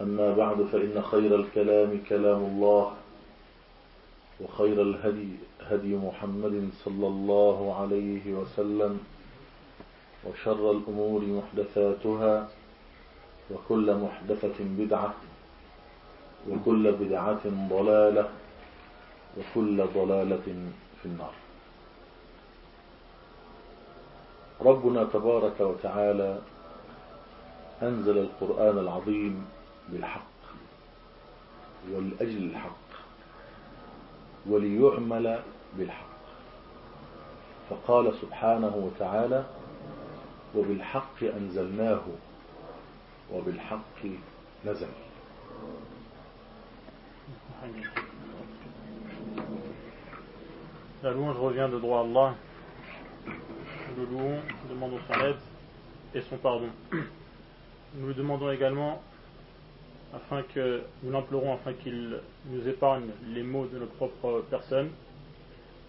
أما بعد فإن خير الكلام كلام الله وخير الهدي هدي محمد صلى الله عليه وسلم وشر الأمور محدثاتها وكل محدثة بدعة وكل بدعة ضلالة وكل ضلالة في النار. ربنا تبارك وتعالى أنزل القرآن العظيم بالحق ولأجل الحق وليعمل بالحق فقال سبحانه وتعالى وبالحق أنزلناه وبالحق نزل La louange revient de droit à Allah. Nous louons, demandons son aide et son pardon. Nous lui demandons également afin que nous l'implorons afin qu'il nous épargne les maux de notre propre personne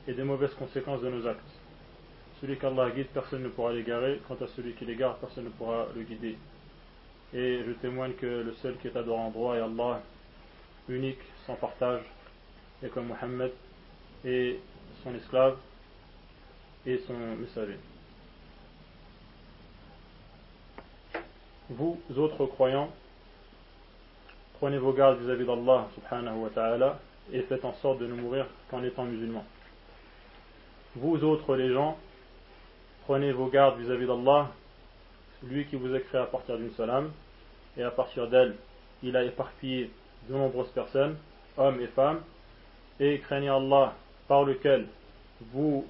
et des mauvaises conséquences de nos actes. Celui qu'Allah guide, personne ne pourra l'égarer. Quant à celui qui l'égare, personne ne pourra le guider. Et je témoigne que le seul qui est adoré en droit est Allah, unique, sans partage, et comme Mohammed, et son esclave, et son messager. Vous, autres croyants, prenez vos gardes vis-à-vis d'Allah subhanahu wa ta'ala et faites en sorte de ne mourir qu'en étant musulmans. Vous autres les gens, prenez vos gardes vis-à-vis d'Allah, lui qui vous a créé à partir d'une seule âme, et à partir d'elle, il a éparpillé de nombreuses personnes, hommes et femmes, et craignez Allah par lequel vous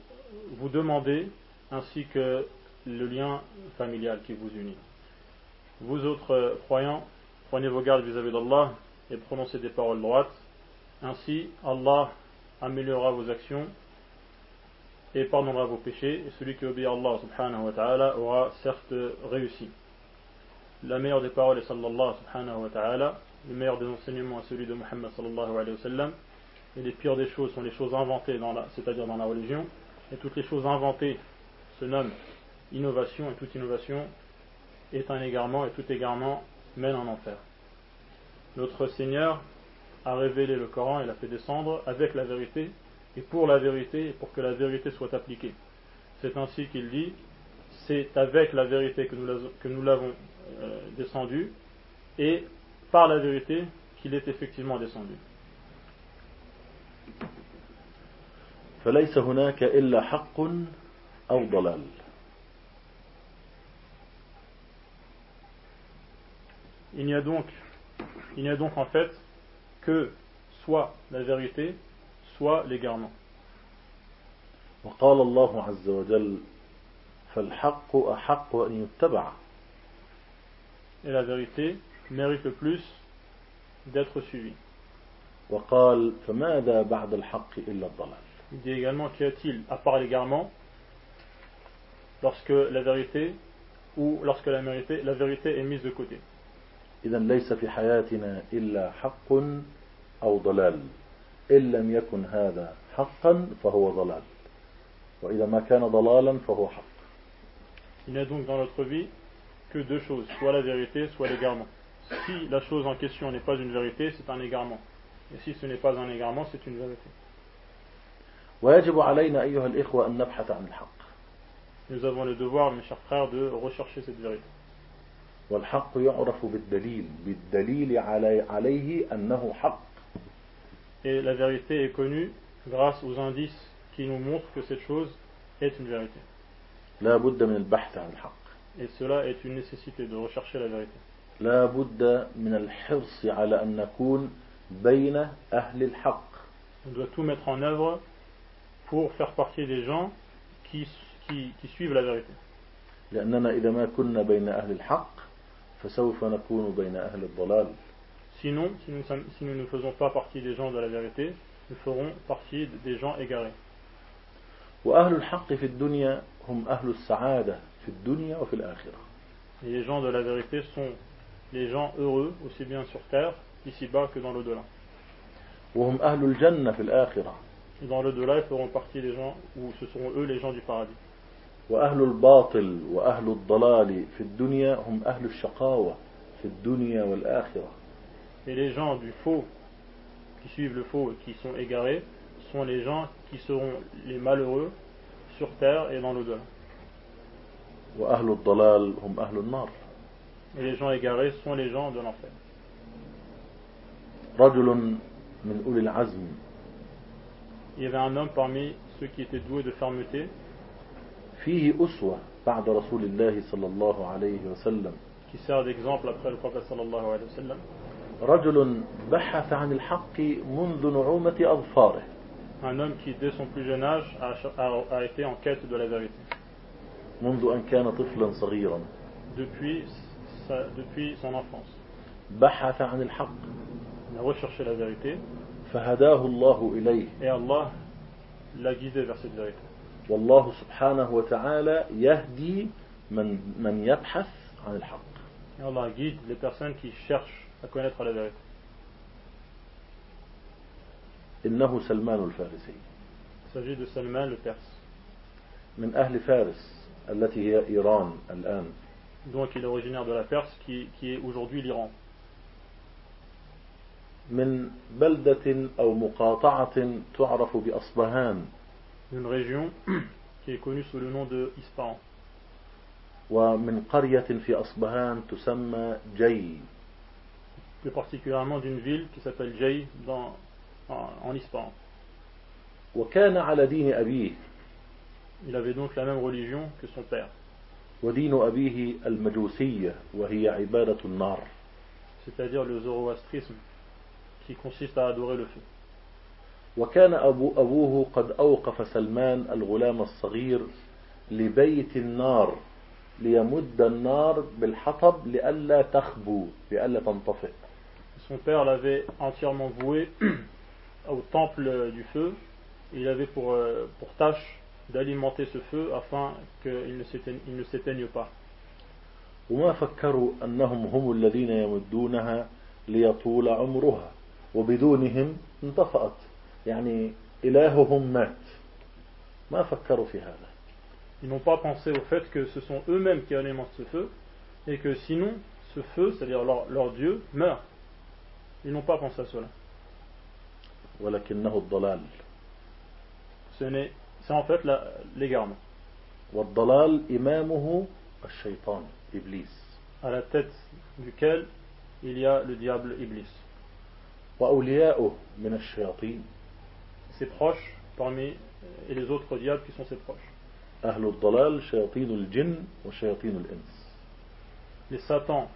vous demandez, ainsi que le lien familial qui vous unit. Vous autres croyants, prenez vos gardes vis-à-vis d'Allah et prononcez des paroles droites. Ainsi, Allah améliorera vos actions et pardonnera vos péchés. Et celui qui obéit à Allah subhanahu wa ta'ala aura certes réussi. La meilleure des paroles est sallallahu subhanahu wa ta'ala. Le meilleur des enseignements est celui de Muhammad sallallahu alayhi wa sallam. Et les pires des choses sont les choses inventées, c'est-à-dire dans la religion. Et toutes les choses inventées se nomment innovation et toute innovation est un égarement et tout égarement mène en enfer. Notre Seigneur a révélé le Coran et l'a fait descendre avec la vérité et pour la vérité et pour que la vérité soit appliquée. C'est ainsi qu'il dit c'est avec la vérité que nous l'avons euh, descendu et par la vérité qu'il est effectivement descendu. فليس هناك إلا حق أو ضلال Il n'y a donc, il n'y a donc en fait que soit la vérité, soit l'égarement. وقال الله عز وجل فالحق أحق أن يتبع Et la vérité mérite le plus d'être suivie. وقال فماذا بعد الحق إلا الضلال Il dit également qu'y a-t-il, à part l'égarement, lorsque la vérité ou lorsque la vérité, la vérité est mise de côté. إذا ليس في حياتنا إلا حق أو ضلال إن لم يكن هذا حقا فهو ضلال وإذا ما كان ضلالا فهو حق Il n'y a donc dans notre vie que deux choses, soit la vérité, soit l'égarement. Si la chose en question n'est pas une vérité, c'est un égarement. Et si ce n'est pas un égarement, c'est une vérité. ويجب علينا أيها الإخوة أن نبحث عن الحق Nous avons le devoir, mes chers frères, de rechercher cette vérité. والحق يعرف بالدليل بالدليل علي عليه أنه حق Et la vérité est connue grâce aux indices qui nous montrent que cette chose est une vérité. لا بد من البحث عن الحق Et cela est une nécessité de rechercher la vérité. لا بد من الحرص على أن نكون بين أهل الحق On doit tout mettre en œuvre pour faire partie des gens qui, qui, qui suivent la vérité. لأننا إذا ما كنا بين أهل الحق Sinon, si nous, ne faisons pas partie des gens de la vérité, nous ferons partie des gens égarés. Et les gens de la vérité sont les gens heureux, aussi bien sur terre, ici-bas que dans l'au-delà. Et dans l'au-delà, ils feront partie des gens, ou ce seront eux les gens du paradis. وأهل الباطل وأهل الضلال في الدنيا هم أهل الشقاوة في الدنيا والآخرة Et les gens du faux, qui suivent le faux et qui sont égarés, sont les gens qui seront les malheureux sur terre et dans l'au-delà. وأهل الضلال هم أهل النار Et les gens égarés sont les gens de l'enfer. رجل من أولي العزم Il y avait un homme parmi ceux qui étaient doués de fermeté, فيه أسوة بعد رسول الله صلى الله عليه وسلم qui sert d'exemple après le prophète sallallahu alayhi wa sallam. رجل بحث عن الحق منذ نعومة أظفاره Un homme qui, dès son plus jeune âge, a, a- a été en quête de la vérité. منذ أن كان طفلا صغيرا Depuis, sa- depuis son enfance. بحث عن الحق Il a recherché la vérité فهداه الله إليه et Allah l'a guidé vers cette vérité. والله سبحانه وتعالى يهدي من من يبحث عن الحق Allah guide les personnes qui cherchent à connaître la vérité. إنه سلمان الفارسي s'agit de Salman le Perse. من أهل فارس التي هي إيران الآن Donc il est originaire de la Perse qui, qui est aujourd'hui l'Iran. من بلدة أو مقاطعة تعرف بأصبهان Une région qui est connue sous le nom de Ispahan. ومن قرية في أصبهان تسمى جي Plus particulièrement d'une ville qui s'appelle Jay dans, en, en Ispahan. وكان على دين أبيه Il avait donc la même religion que son père. ودين أبيه المجوسية وهي عبادة النار c'est-à-dire le zoroastrisme, qui consiste à adorer le feu. وكان أبو أبوه قد أوقف سلمان الغلام الصغير لبيت النار ليمد النار بالحطب لئلا تخبو لئلا تنطفئ. Son père l'avait entièrement voué au temple du feu, il avait pour, euh, pour tâche d'alimenter ce feu afin qu'il ne s'éteigne, il ne s'éteigne pas. وما فكروا أنهم هم الذين يمدونها ليطول عمرها وبدونهم انطفأت. يعني إلههم مات ما فكروا في هذا Ils n'ont pas pensé au fait que ce sont eux-mêmes qui alimentent ce feu, et que sinon ce feu, c'est-à-dire leur, leur Dieu, meurt. Ils n'ont pas pensé à cela. ولكنه الضلال Ce n'est, c'est en fait la- l'égarement. والضلال إمامه الشيطان إبليس À la tête duquel il y a le diable Iblis. وأولياؤه من الشياطين Ses proches, parmi et les autres diables qui sont ses proches. أهل الضلال شياطين الجن وشياطين الإنس Les satans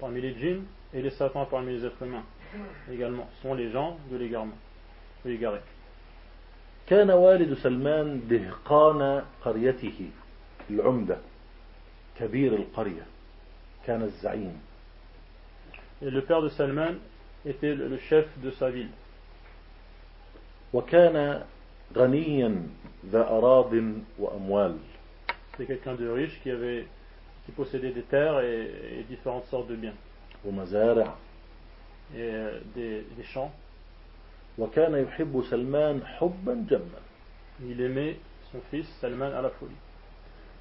parmi les djinns et les satans parmi les êtres humains également sont les gens de l'égarement, de l'égaré. كان والد سلمان دهقان قريته العمدة كبير القرية كان الزعيم Et le père de Salman était le le chef de sa ville. وكان غنيا ذا أراض وأموال C'était quelqu'un de riche qui avait qui possédait des terres et, et différentes sortes de biens ومزارع et euh, des, des champs وكان يحب سلمان حبا جما Il aimait son fils Salman à la folie.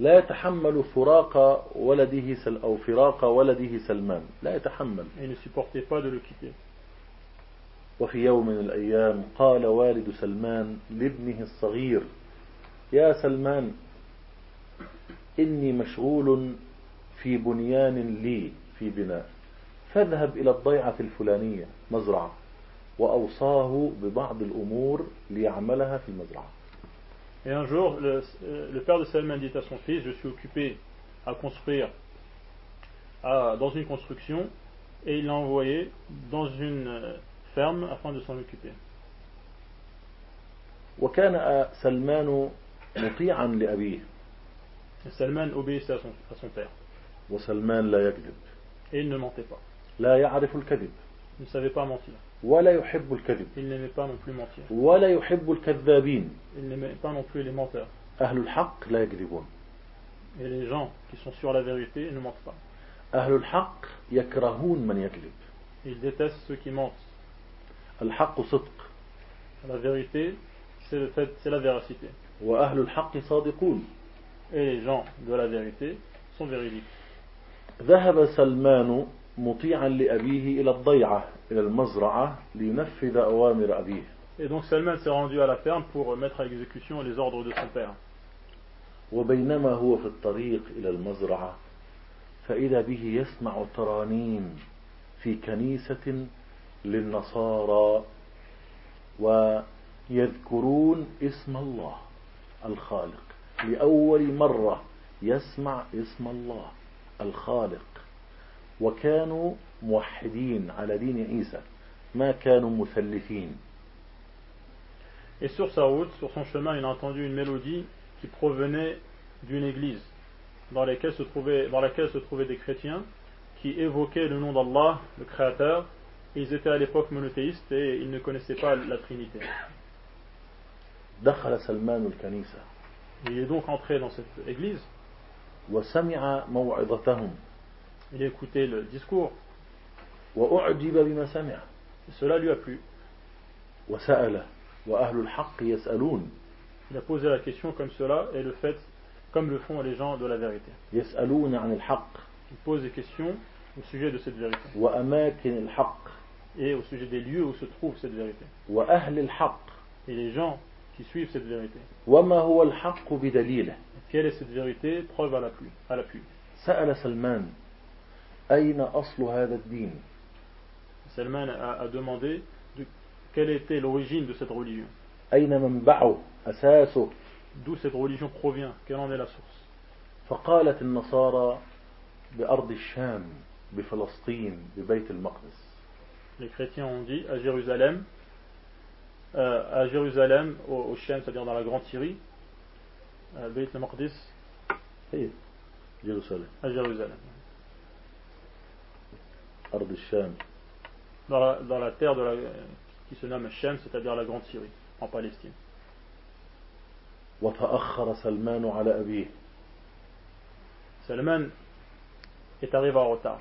لا يتحمل فراق ولده سل أو فراق ولده سلمان لا يتحمل il ne supportait pas de le quitter. وفي يوم من الأيام قال والد سلمان لابنه الصغير يا سلمان إني مشغول في بنيان لي في بناء فاذهب إلى الضيعة الفلانية مزرعة وأوصاه ببعض الأمور ليعملها في المزرعة. Et un jour, le, le père de Salman dit à son fils, je suis occupé à construire à- dans une construction, et il l'a envoyé dans une ferme afin de s'en occuper. وكان سلمان مطيعا لأبيه Et Salman obéissait à son, à son père. وسلمان لا يكذب Et il ne mentait pas. لا يعرف الكذب Il ne savait pas mentir. ولا يحب الكذب Il n'aimait pas non plus mentir. ولا يحب الكذابين Il n'aimait pas non plus les menteurs. أهل الحق لا يكذبون Et les gens qui sont sur la vérité ne mentent pas. أهل الحق يكرهون من يكذب Ils détestent ceux qui mentent. الحق صدق La vérité, c'est le fait, c'est la véracité. وأهل الحق صادقون Et les gens de la vérité sont véridiques. ذهب سلمان مطيعا لأبيه إلى الضيعة إلى المزرعة لينفذ أوامر أبيه Et donc Salman s'est rendu à la ferme pour mettre à exécution les ordres de son père. وبينما هو في الطريق إلى المزرعة فإذا به يسمع ترانيم في كنيسة للنصارى ويذكرون اسم الله الخالق لأول مرة يسمع اسم الله الخالق وكانوا موحدين على دين عيسى ما كانوا مثلثين Et sur sa route, sur son chemin, il a entendu une mélodie qui provenait d'une église dans laquelle se trouvaient, dans laquelle se trouvaient des chrétiens qui évoquaient le nom d'Allah, le Créateur. Ils étaient à l'époque monothéistes et ils ne connaissaient pas la Trinité. Il est donc entré dans cette église. Il a écouté le discours. Cela lui a plu. Il a posé la question comme cela et le fait comme le font les gens de la vérité. Ils posent des questions au sujet de cette vérité et au sujet des lieux où se trouve cette vérité. وأهل الحق Et les gens qui suivent cette vérité. وما هو الحق بدليله Quelle est cette vérité Preuve à l'appui. À l'appui. سأل سلمان أين أصل هذا الدين Salman a, a demandé de, quelle était l'origine de cette religion. أين منبعه أساسه D'où cette religion provient Quelle en est la source فقالت النصارى بأرض الشام بفلسطين ببيت المقدس Les chrétiens ont dit à Jérusalem, euh, à Jérusalem, au, au Shem, c'est-à-dire dans la Grande Syrie, euh, Beit al-Maqdis, هي جيروسالم à Jérusalem, أرض الشام dans la, dans la terre de la, qui se nomme Shem, c'est-à-dire la Grande Syrie, en Palestine. وتأخر سلمان على أبيه Salman est arrivé en retard.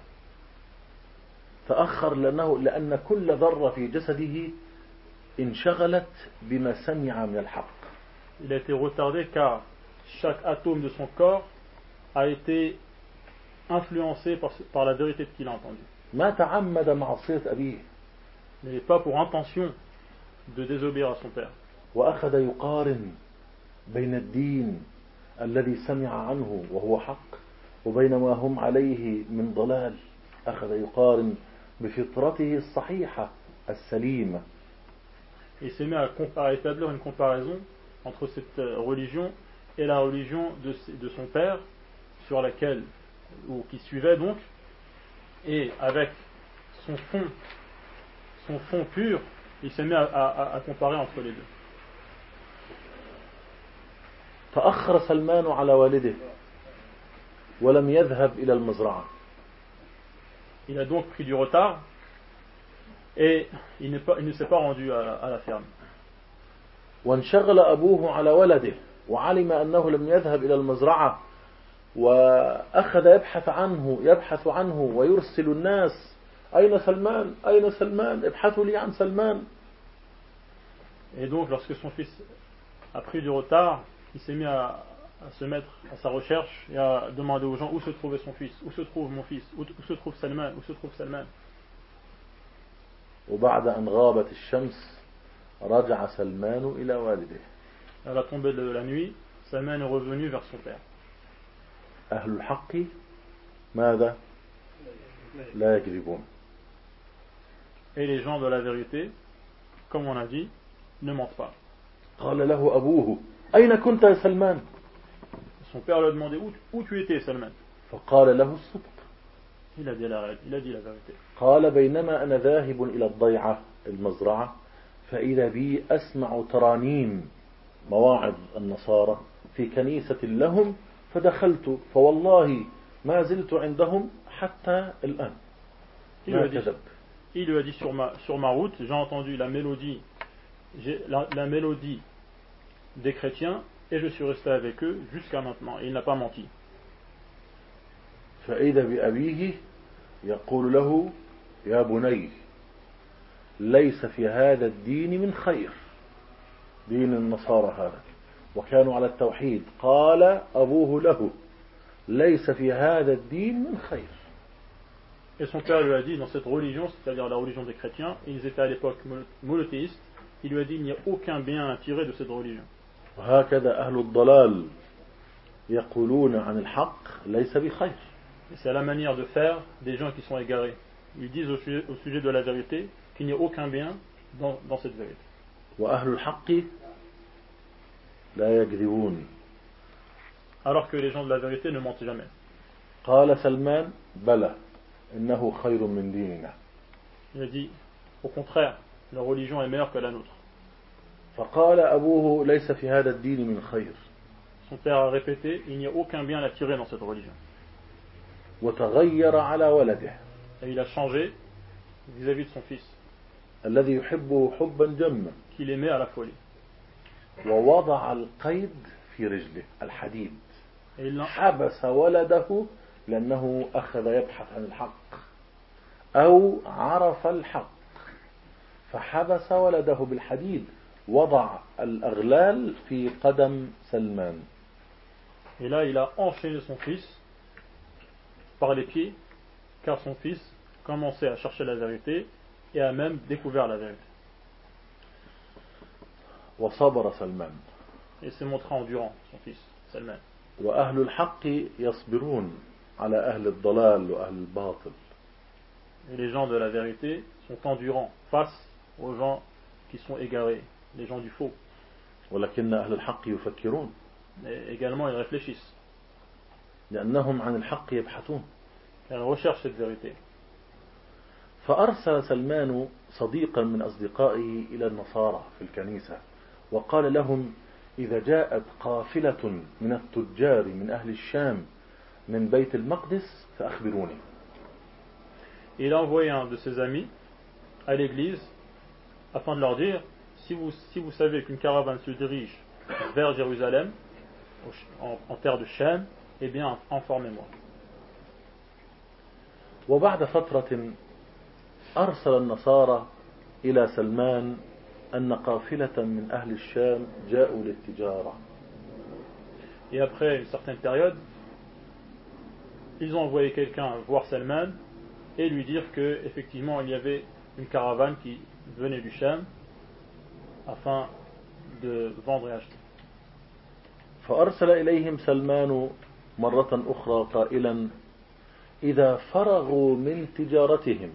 تأخر لأنه لأن كل ذرة في جسده انشغلت بما سمع من الحق Il a été retardé car chaque atome de son corps a été influencé par, par la vérité qu'il a entendue. ما تعمد معصية أبيه Il n'est pas pour intention de désobéir à son père. وأخذ يقارن بين الدين الذي سمع عنه وهو حق وبين ما هم عليه من ضلال أخذ يقارن بفطرته الصحيحة السليمة Il s'est mis à, compa- à établir une comparaison entre cette euh, religion et la religion de, s- de son père, sur laquelle, ou qui suivait donc, et avec son fond, son fond pur, il s'est mis à, à- à comparer entre les deux. تأخر سلمان على والده ولم يذهب إلى المزرعة Il a donc pris du retard et il, n'est pas- il ne s'est pas rendu à, à la ferme. وانشغل أبوه على ولده وعلم أنه لم يذهب إلى المزرعة وأخذ يبحث عنه يبحث عنه ويرسل الناس أين سلمان أين سلمان ابحثوا لي عن سلمان Et donc, lorsque son fils a pris du retard, il s'est mis à, à se mettre à sa recherche et à demander aux gens où se trouvait son fils, où se trouve mon fils, où, où se trouve Salman, où se trouve Salman. وبعد أن غابت الشمس رجع سلمان إلى والده À la tombée de la nuit, Salman est revenu vers son père. أهل الحق ماذا لا يكذبون Et les gens de la vérité, comme on a dit, ne mentent pas. قال له أبوه أين كنت يا سلمان Son père lui a demandé où, où tu étais, Salman. فقال له الصدق Il a dit la, il a dit la vérité. قال بينما أنا ذاهب إلى الضيعة المزرعة فإذا بي أسمع ترانيم مواعظ النصارى في كنيسة لهم فدخلت فوالله ما زلت عندهم حتى الآن Il ما a dit, كذب il lui a dit sur, ma, sur ma route, j'ai entendu la mélodie, la, la mélodie des chrétiens et je suis resté avec eux jusqu'à maintenant. Et il n'a pas menti. فإذا بأبيه يقول له يا بني ليس في هذا الدين من خير دين النصارى هذا وكانوا على التوحيد قال أبوه له ليس في هذا الدين من خير Et son père lui a dit, dans cette religion, c'est-à-dire la religion des chrétiens, ils étaient à l'époque mono- monothéistes, il lui a dit, il n'y a aucun bien à tirer de cette religion. وهكذا أهل الضلال يقولون عن الحق ليس بخير Et c'est la manière de faire des gens qui sont égarés. Ils disent au sujet, au sujet de la vérité qu'il n'y a aucun bien dans, dans cette vérité. وأهل الحق لا يكذبون Alors que les gens de la vérité ne mentent jamais. قال سلمان بلى إنه خير من ديننا Il a dit, au contraire, la religion est meilleure que la nôtre. فقال أبوه ليس في هذا الدين من خير. Son père a répété, il n'y a aucun bien à tirer dans cette religion. وتغير على ولده. Et il a changé vis-à-vis de son fils, الذي يحبه حبا جما. Qu'il aimait à la folie. ووضع القيد في رجله الحديد. حبس ولده لأنه أخذ يبحث عن الحق. أو عرف الحق. فحبس ولده بالحديد. وضع الأغلال في قدم سلمان Et là, il a enchaîné son fils par les pieds, car son fils commençait à chercher la vérité et a même découvert la vérité. وصبر سلمان Et s'est montré endurant, son fils, Salman. وأهل الحق يصبرون على أهل الضلال وأهل الباطل Et les gens de la vérité sont endurants face aux gens qui sont égarés, les gens du faux. ولكن أهل الحق يفكرون Et également, ils réfléchissent, لأنهم عن الحق يبحثون car ils recherchent cette vérité. فأرسل سلمان صديقا من أصدقائه إلى النصارى في الكنيسة وقال لهم إذا جاءت قافلة من التجار من أهل الشام من بيت المقدس فأخبروني il a envoyé un de ses amis à l'église afin de leur dire si vous, si vous savez qu'une caravane se dirige vers Jérusalem, au Ch- en, en terre de Shem, eh bien informez-moi. وبعد فترة أرسل النصارى إلى سلمان أن قافلة من أهل الشام جاءوا للتجارة Et après une certaine période, ils ont envoyé quelqu'un voir Salman et lui dire que effectivement il y avait une caravane qui venait du Shem afin de vendre et acheter. فأرسل إليهم سلمان مرة أخرى قائلا إذا فرغوا من تجارتهم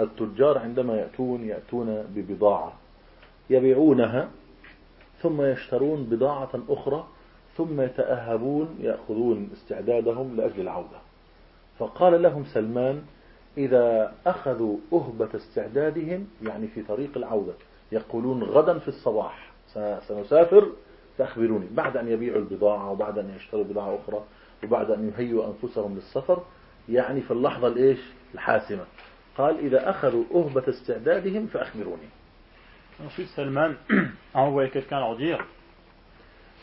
التجار عندما يأتون يأتون ببضاعة يبيعونها ثم يشترون بضاعة أخرى ثم يتأهبون يأخذون استعدادهم لأجل العودة فقال لهم سلمان إذا أخذوا أهبة استعدادهم يعني في طريق العودة يقولون غدا في الصباح سنسافر فأخبروني بعد أن يبيعوا البضاعة وبعد أن يشتروا بضاعة أخرى وبعد أن يهيئوا أنفسهم للسفر يعني في اللحظة الإيش الحاسمة قال إذا أخذوا أهبة استعدادهم فأخبروني Ensuite, Salman a envoyé quelqu'un leur dire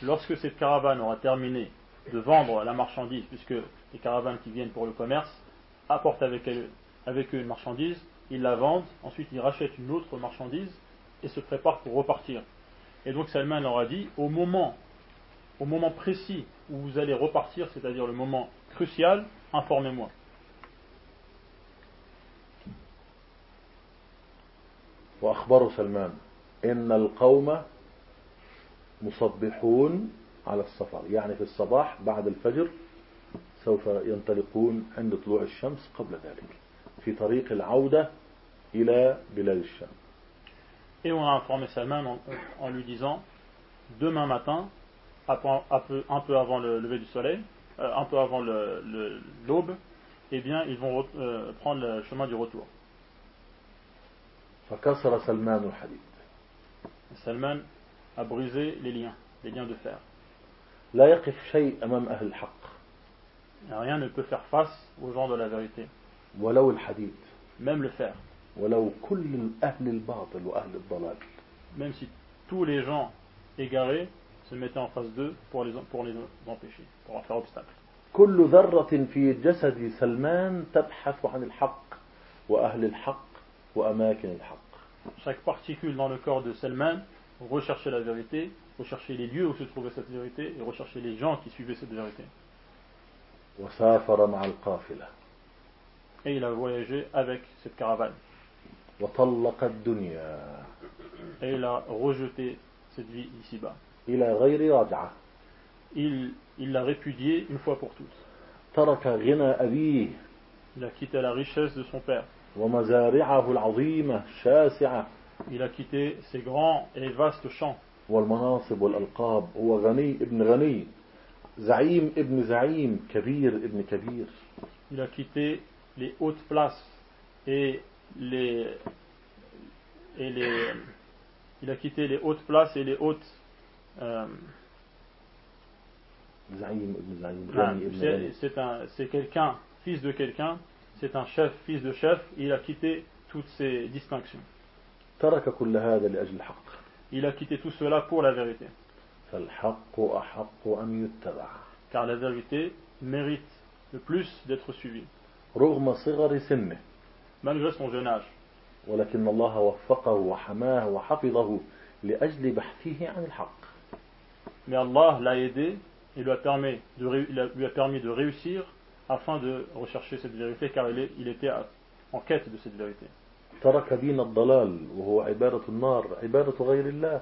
lorsque cette caravane aura terminé de vendre la marchandise, puisque les caravanes qui viennent pour le commerce apportent avec, elles- avec eux une marchandise, ils la vendent, ensuite ils rachètent une autre marchandise, et se préparent pour repartir. Et donc Salman leur a dit, au moment, au moment précis où vous allez repartir, c'est-à-dire le moment crucial, informez-moi. وأخبر سلمان إن القوم مصبحون على السفر يعني في الصباح بعد الفجر سوف ينطلقون عند طلوع الشمس قبل ذلك في طريق العودة إلى بلاد الشام et on a informé Salman en, lui disant demain matin, un peu, avant le lever du soleil, euh, un peu avant l'aube, eh bien, ils vont euh, prendre le chemin du retour. Salman a brisé les liens, les liens de fer. Rien ne peut faire face aux gens de la vérité. Même le fer. ولو كل أهل الباطل وأهل الضلال Même si tous les gens égarés se mettaient en face d'eux pour les, pour les empêcher, pour leur faire obstacle. كل ذرة في جسد سلمان تبحث عن الحق وأهل الحق وأماكن الحق Chaque particule dans le corps de Salman recherchait la vérité, recherchait les lieux où se trouvait cette vérité et recherchait les gens qui suivaient cette vérité. وسافر مع القافلة Et il a voyagé avec cette caravane. وطلق الدنيا Et il a rejeté cette vie ici-bas. إلى غير رجعة Il il l'a répudiée une fois pour toutes. ترك غنى أبيه Il a quitté la richesse de son père. ومزارعه العظيمة الشاسعة Il a quitté ses grands et vastes champs. والمناصب والألقاب هو غني ابن غني زعيم ابن زعيم كبير ابن كبير Il a quitté les hautes places et les, il a quitté les hautes places et les hautes. Euh, c'est quelqu'un, fils de quelqu'un, c'est un chef, fils de chef, il a quitté toutes ces distinctions. Il a quitté tout cela pour la vérité. Car la vérité mérite le plus d'être suivie malgré son jeune âge ولكن الله وفقه وحماه وحفظه لأجل بحثه عن الحق mais Allah l'a aidé et lui a permis de ré- il a- lui a permis de réussir afin de rechercher cette vérité car il, est- il était à- en quête de cette vérité ترك دين الضلال وهو عبادة النار عبادة غير الله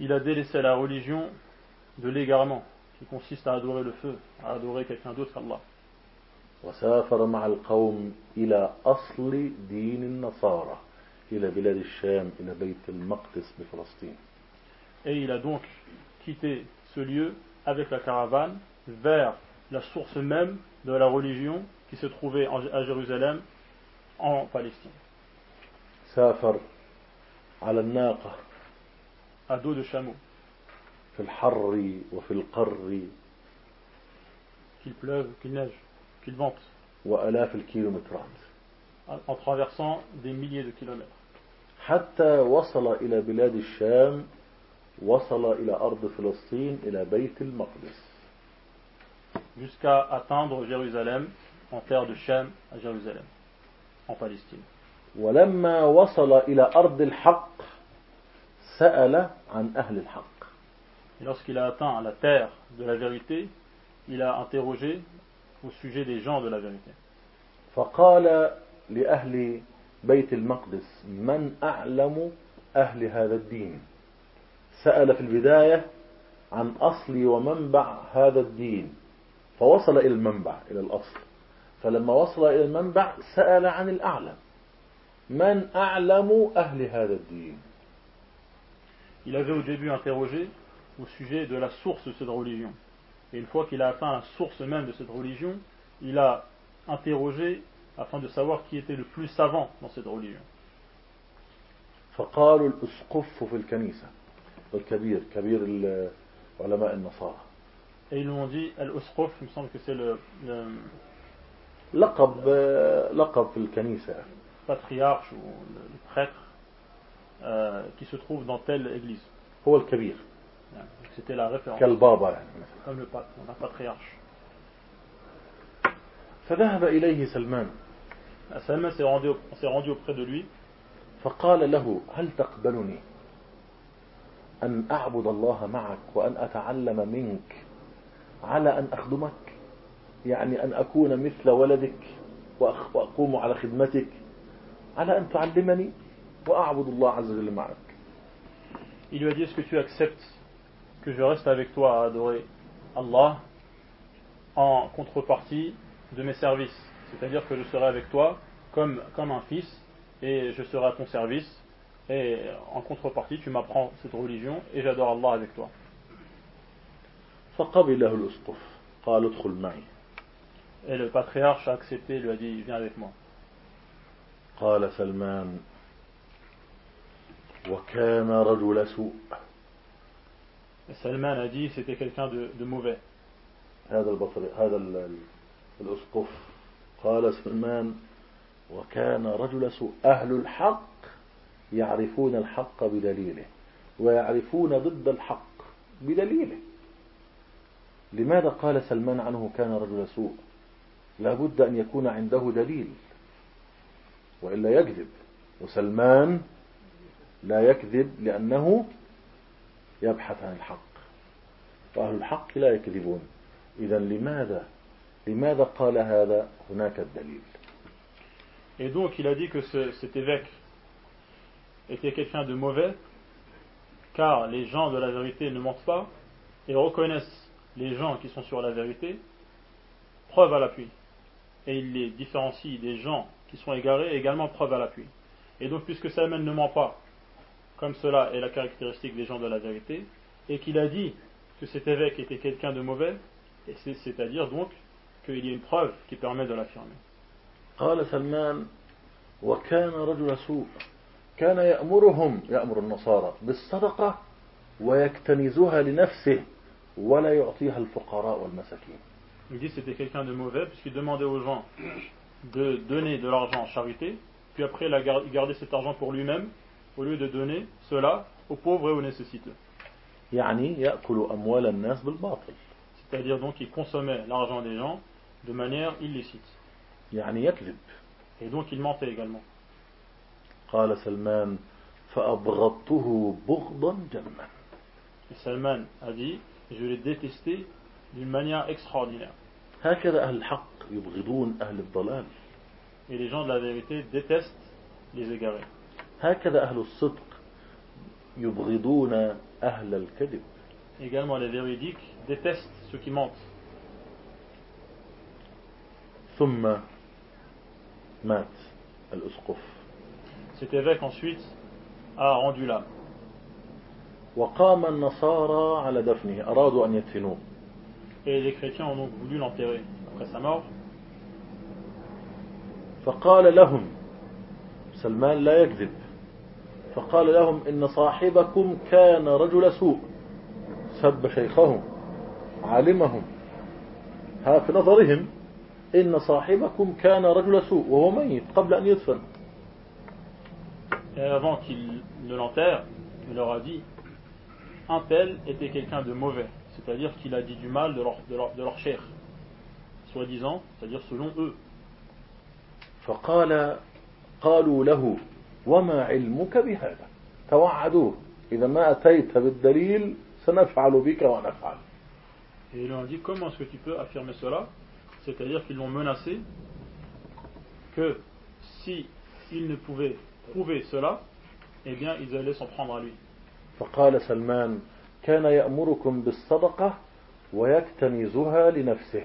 il a délaissé la religion de l'égarement, qui consiste à adorer le feu, à adorer quelqu'un d'autre qu'Allah. وسافر مع القوم إلى أصل دين النصارى إلى بلاد الشام إلى بيت المقدس بفلسطين Et il a donc quitté ce lieu avec la caravane vers la source même de la religion qui se trouvait à Jérusalem, en Palestine, سافر على الناقة à dos de chameau, في الحر وفي القر qu'il pleuve, qu'il neige, qu'il vente, وألاف الكيلومترات en en traversant des milliers de kilomètres. حتى وصل إلى بلاد الشام وصل إلى أرض فلسطين إلى بيت المقدس jusqu'à atteindre Jérusalem, en terre de Shem, à Jérusalem, en Palestine. ولما وصل إلى أرض الحق سأل عن أهل الحق Et lorsqu'il a atteint la terre de la vérité, il a interrogé au sujet des gens de la vérité. فقال لأهل بيت المقدس من أعلم أهل هذا الدين سأل في البداية عن أصل ومنبع هذا الدين فوصل إلى المنبع إلى الأصل فلما وصل إلى المنبع سأل عن الأعلم من أعلم أهل هذا الدين Il avait au début interrogé au sujet de la source de cette religion. Et une fois qu'il a atteint la source même de cette religion, il a interrogé afin de savoir qui était le plus savant dans cette religion. فقالوا الأسقف في الكنيسة الكبير كبير ال- علماء النصارى Et ils lui ont dit, Al-Usquf, il me semble que c'est le, le لقب لقب في الكنيسة patriarche ou le, le prêtre euh, qui se trouve dans telle église. هو الكبير C'était la référence, كالبابا comme le pape, un patriarche. فذهب إليه سلمان. Salman s'est rendu, s'est rendu auprès de lui. فقال له هل تقبلني أن أعبد الله معك وأن أتعلم منك على أن أخدمك؟ يعني أن أكون مثل ولدك وأقوم على خدمتك على أن تعلمني وأعبد الله عز وجل معك. Il lui a dit Est-ce que tu acceptes que je reste avec toi à adorer Allah en contrepartie de mes services C'est-à-dire que je serai avec toi comme, comme un fils et je serai à ton service et en contrepartie tu m'apprends cette religion et j'adore Allah avec toi. فقبله الأسقف قال ادخل معي Et le patriarche a accepté, lui a dit Viens avec moi. قال سلمان وكان رجل سوء Et Salman a dit C'était quelqu'un de, de mauvais. هذا البطل هذا ال- ال- الأسقف. قال سلمان وكان رجل سوء. أهل الحق يعرفون الحق بدليله ويعرفون ضد الحق بدليله. لماذا قال سلمان عنه كان رجل سوء؟ لا بد أن يكون عنده دليل وإلا يكذب. وسلمان لا يكذب لأنه يبحث عن الحق وأهل الحق لا يكذبون إذا لماذا لماذا قال هذا هناك الدليل Et donc il a dit que ce- cet évêque était quelqu'un de mauvais, car les gens de la vérité ne mentent pas et reconnaissent les gens qui sont sur la vérité, preuve à l'appui. Et il les différencie des gens qui sont égarés, également preuve à l'appui. Et donc puisque Salman ne ment pas, comme cela est la caractéristique des gens de la vérité, et qu'il a dit que cet évêque était quelqu'un de mauvais, et c'est- c'est-à-dire donc qu'il y a une preuve qui permet de l'affirmer. قال سلمان وكان رجل سوء كان يأمرهم يأمر النصارى بالصدقة ويكتنزها لنفسه ولا يعطيها الفقراء والمساكين Il dit que c'était quelqu'un de mauvais puisqu'il demandait aux gens de donner de l'argent en charité, puis après il a gar- il gardait cet argent pour lui-même au lieu de donner cela aux pauvres et aux nécessiteux. C'est-à-dire donc il consommait l'argent des gens de manière illicite. Et donc il mentait également. Et Salman a dit, je l'ai détesté d'une manière extraordinaire. Et les gens de la vérité détestent les égarés. هكذا أهل الصدق يبغضون أهل الكذب Également les véridiques détestent ceux qui mentent. ثم مات الأسقف Cet évêque ensuite a rendu l'âme. وقام النصارى على دفنه أرادوا أن يدفنوه Et les chrétiens ont donc voulu l'enterrer après sa mort. فقال لهم سلمان لا يكذب فقال لهم إن صاحبكم كان رجل سوء سب شيخهم عالمهم ها في نظرهم إن صاحبكم كان رجل سوء وهو ميت قبل أن يدفن avant qu'il ne l'enterre, il leur a dit un tel était quelqu'un de mauvais, c'est-à-dire qu'il a dit du mal de leur, de leur, de leur chair, soi-disant, c'est-à-dire selon eux. فقال قالوا له وما علمك بهذا توعدوه إذا ما أتيت بالدليل سنفعل بك ونفعل Et ils lui ont dit comment est-ce que tu peux affirmer cela C'est-à-dire qu'ils l'ont menacé que si ils ne pouvaient prouver cela, eh bien ils allaient s'en prendre à lui. فقال سلمان كان يأمركم بالصدقة ويكتنزها لنفسه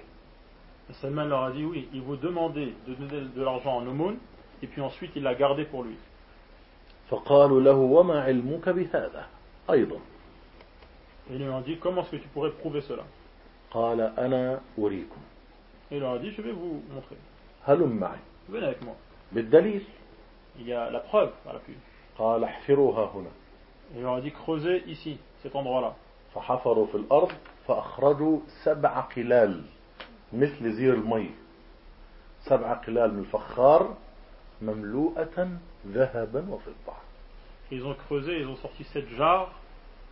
Et Salman leur a dit oui, il vous demandait de donner de l'argent en aumône, et puis ensuite il l'a gardé pour lui. فقالوا له وما علمك بهذا أيضا ils lui ont dit comment est-ce que tu pourrais prouver cela قال أنا أريكم il leur a dit je vais vous montrer. هلم معي Venez avec moi. بالدليل Il y a la preuve à l'appui. قال احفروها هنا Il leur a dit creusez ici, cet endroit-là. فحفروا في الأرض فأخرجوا سبع قلال مثل زير المي سبع قلال من الفخار مملوءة ذهبا وفضة Ils ont creusé, ils ont sorti sept jarres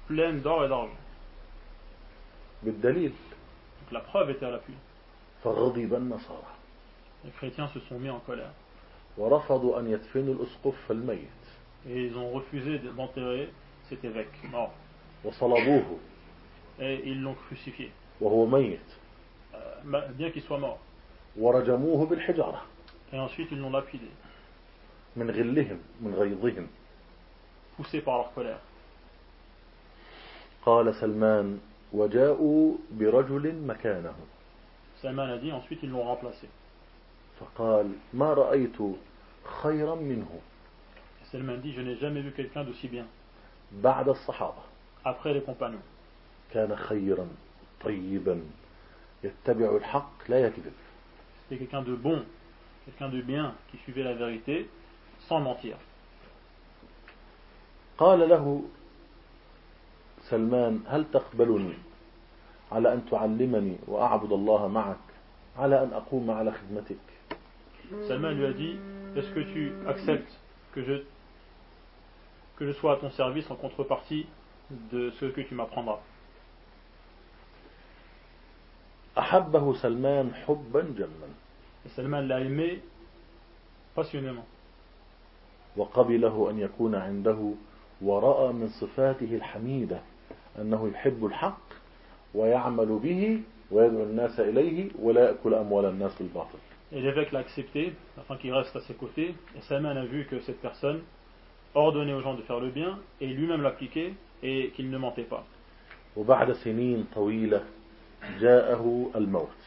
pleines d'or et d'argent. بالدليل Donc la preuve était à l'appui. فغضب النصارى Les chrétiens se sont mis en colère. ورفضوا أن يدفنوا الأسقف الميت Et ils ont refusé d'enterrer cet évêque mort. وصلبوه Et ils l'ont crucifié, وهو ميت euh, ma- bien qu'il soit mort. ورجموه بالحجارة Et ensuite ils l'ont lapidé, من غلهم من غيظهم poussé par leur colère. قال سلمان وجاءوا برجل مكانه a dit, ensuite ils l'ont remplacé. فقال ما رأيت خيرا منه Salman dit, je n'ai jamais vu quelqu'un d'aussi bien. بعد الصحابة Après les compagnons. كان خيرا طيبا يتبع الحق لا يكذب C'était quelqu'un de bon, quelqu'un de bien, qui suivait la vérité sans mentir. قال له سلمان هل تقبلني على أن تعلمني وأعبد الله معك على أن أقوم على خدمتك Salman lui a dit, est-ce que tu acceptes que je, que je sois à ton service en contrepartie de ce que tu m'apprendras أحبه سلمان حبا جما Et Salman l'a aimé passionnément. وقبله أن يكون عنده ورأى من صفاته الحميدة أنه يحب الحق ويعمل به ويدعو الناس إليه ولا يأكل أموال الناس بالباطل Et l'évêque l'a accepté afin qu'il reste à ses côtés. Et Salman a vu que cette personne ordonnait aux gens de faire le bien et lui-même l'appliquait et qu'il ne mentait pas. وبعد سنين طويلة جاءه الموت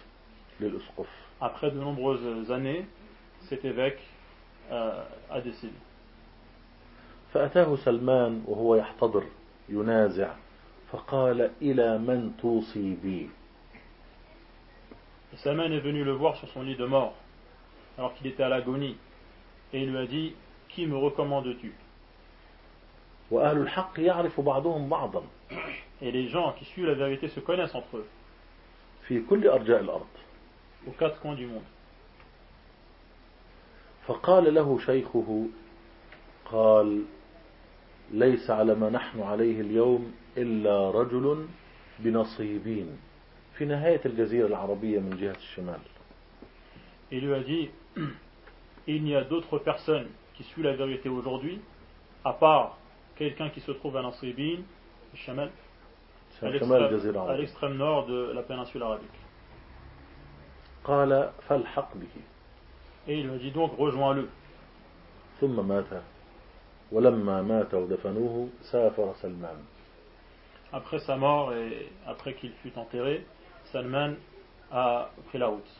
للأسقف Après de nombreuses années, cet évêque euh, a décédé. فأتاه سلمان وهو يحتضر ينازع فقال إلى من توصي بي Salman est venu le voir sur son lit de mort, alors qu'il était à l'agonie, et il lui a dit Qui me recommandes-tu وأهل الحق يعرف بعضهم بعضا Et les gens qui suivent la vérité se connaissent entre eux, aux quatre coins du monde. فقال له شيخه قال ليس على ما نحن عليه اليوم إلا رجل بنصيبين في نهاية الجزيرة العربية من جهة الشمال Et il lui a dit Il n'y a d'autres personnes qui suivent la vérité aujourd'hui, à part quelqu'un qui se trouve à Nasribin, Shamal, à l'extrême- nord de la péninsule arabique. قال فالحق به Et il lui a dit donc rejoins-le. ثم مات ولما مات ودفنوه سافر سلمان Après sa mort et après qu'il fut enterré, Salman a pris la route.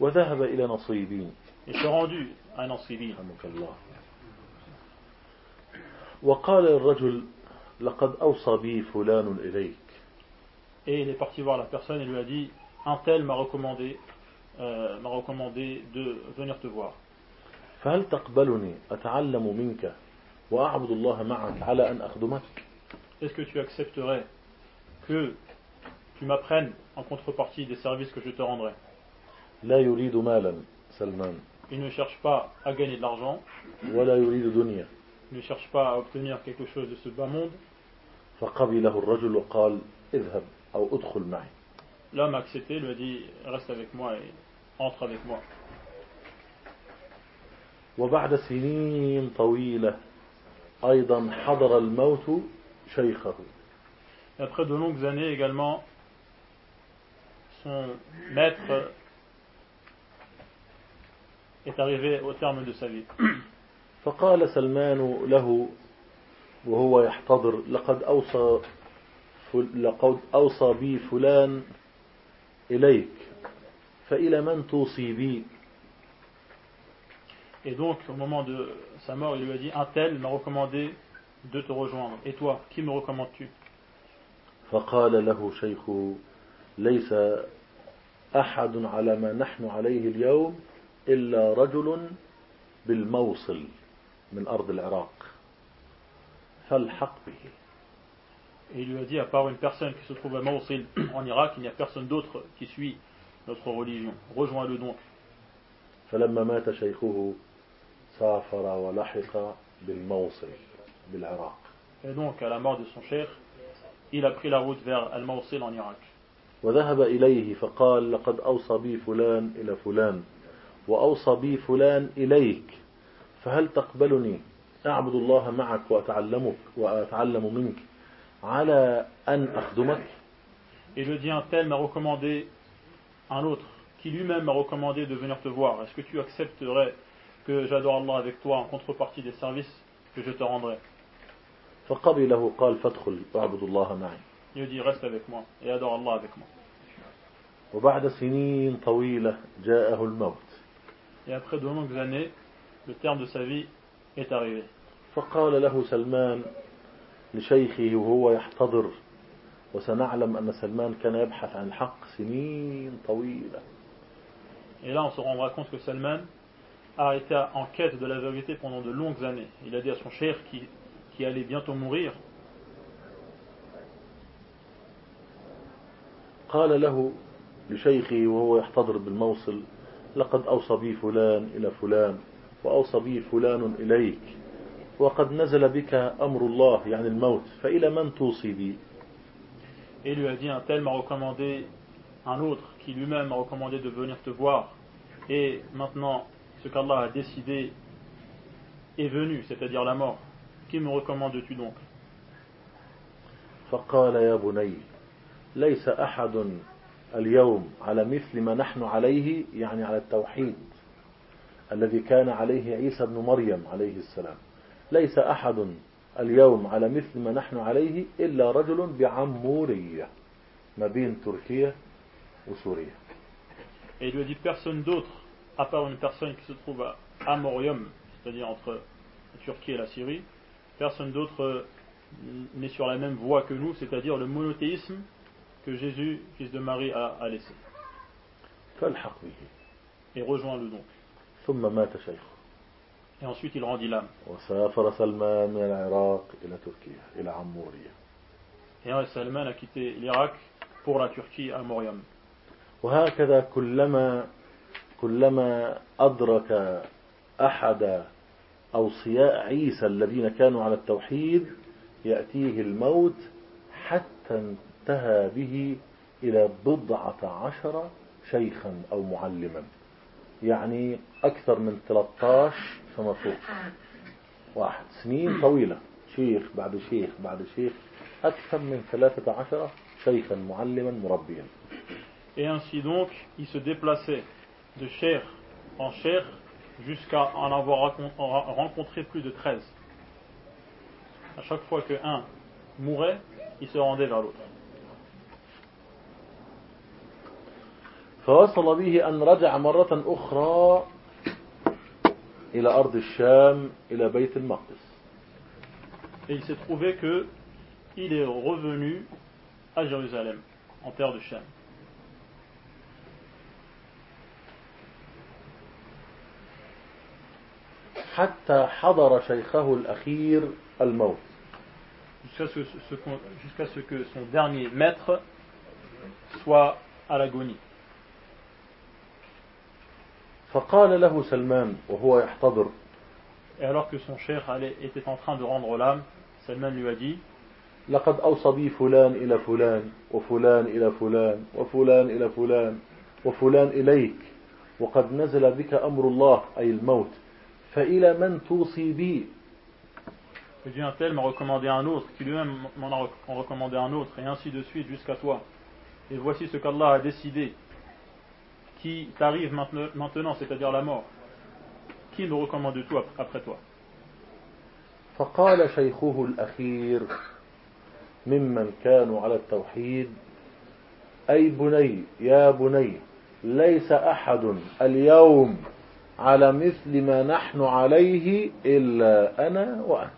وذهب إلى نصيبين Il s'est rendu à Nasribin. رحمك الله وقال الرجل لقد أوصى بي فلان إليك Et il est parti voir la personne et lui a dit Un tel m'a recommandé, euh, m'a recommandé de venir te voir. فهل تقبلني أتعلم منك وأعبد الله معك على أن أخدمك Est-ce que tu accepterais que tu m'apprennes en contrepartie des services que je te rendrai لا يريد مالا سلمان Il ne cherche pas à gagner de l'argent, ولا يريد دنيا il ne cherche pas à obtenir quelque chose de ce bas monde. فقبله الرجل وقال اذهب أو ادخل معي L'homme a accepté, lui a dit Reste avec moi et entre avec moi. وبعد سنين طويلة أيضا حضر الموت شيخه Et après de longues années également, son maître est arrivé au terme de sa vie. فقال سلمان له وهو يحتضر لقد أوصى لقد أوصى بي فلان إليك فإلى من توصي بي Et donc, au moment de sa mort, il lui a dit Un tel m'a recommandé de te rejoindre. Et toi, qui me recommandes-tu فقال له شيخه ليس أحد على ما نحن عليه اليوم إلا رجل بالموصل من أرض العراق فالحق به Et il lui a dit À part une personne qui se trouve à Mosul en Irak, il n'y a personne d'autre qui suit notre religion. Rejoins-le donc. فلما مات شيخه سافر ولحق بالموصل بالعراق Et donc, à la mort de son cher, il a pris la route vers Al-Mawsil en Irak. وذهب إليه فقال لقد أوصى بي فلان إلى فلان وأوصى بي فلان إليك فهل تقبلني أعبد الله معك وأتعلمك وأتعلم منك على أن أخدمك Et je dis un tel m'a recommandé un autre qui lui-même m'a recommandé de venir te voir. Est-ce que tu accepterais que j'adore Allah avec toi en contrepartie des services que je te rendrai فقبله قال فادخل واعبد الله معي Il dit reste avec moi et adore Allah avec moi. وبعد سنين طويلة جاءه الموت Et après de longues années, le terme de sa vie est arrivé. فقال له سلمان لشيخه وهو يحتضر وسنعلم أن سلمان كان يبحث عن الحق سنين طويلة Et là, on se rendra compte que Salman a été en quête de la vérité pendant de longues années. Il a dit à son cher qui, qui allait bientôt mourir, قال له لشيخه وهو يحتضر بالموصل لقد أوصى بي فلان إلى فلان وأوصى بي فلان إليك وقد نزل بك أمر الله يعني الموت فإلى من توصي بي et lui a dit un tel m'a recommandé un autre qui lui-même m'a recommandé de venir te voir. Et maintenant, ce qu'Allah a décidé est venu, c'est-à-dire la mort. Qui me recommandes-tu donc فقال يا بني ليس أحد اليوم على مثل ما نحن عليه يعني على التوحيد الذي كان عليه عيسى بن مريم عليه السلام ليس أحد اليوم على مثل ما نحن عليه إلا رجل بعمورية ما بين تركيا وسوريا Et lui a dit personne d'autre, à part une personne qui se trouve à Amorium, c'est-à-dire entre la Turquie et la Syrie, personne d'autre euh, n'est sur la même voie que nous, c'est-à-dire le monothéisme que Jésus, fils de Marie, a, a laissé. فالحق به Et rejoins-le donc. ثم مات شيخه Et ensuite il rendit l'âme. وسافر سلمان من العراق إلى تركيا إلى عمورية Et un Salman a quitté l'Irak pour la Turquie à Moriam. وهكذا كلما كلما أدرك أحد أوصياء عيسى الذين كانوا على التوحيد يأتيه الموت حتى انتهى به إلى بضعة عشر شيخا أو معلما. يعني أكثر من 13 فما فوق. واحد. سنين طويلة. شيخ بعد شيخ بعد شيخ. أكثر من 13 شيخا معلما مربيا. Et ainsi donc, il se déplaçait. de chair en chair jusqu'à en avoir racon- en rencontré plus de 13. À chaque fois que un mourait, il se rendait vers l'autre. فوصل به أن رجع مرة أخرى إلى أرض الشام إلى بيت المقدس Et il s'est trouvé que il est revenu à Jérusalem, en terre de Shem. حتى حضر شيخه الأخير الموت. Jusqu'à ce, que son dernier maître soit à l'agonie. فقال له سلمان وهو يحتضر. Et alors que son cher était en train de rendre l'âme, Salman lui a dit لقد أوصى بي فلان إلى فلان وفلان إلى فلان وفلان إلى فلان وفلان إليك وقد نزل بك أمر الله أي الموت. فإلى من توصي بي Et Dieu un tel m'a recommandé un autre, qui lui-même m'en a rec- en recommandé un autre, et ainsi de suite jusqu'à toi. Et voici ce qu'Allah a décidé, qui t'arrive maintenant, maintenant, c'est-à-dire la mort. Qui me recommande tout ap- après toi فقال شيخه الأخير ممن كانوا على التوحيد أي بني يا بني ليس أحد اليوم على مثل ما نحن عليه إلا أنا وأنت.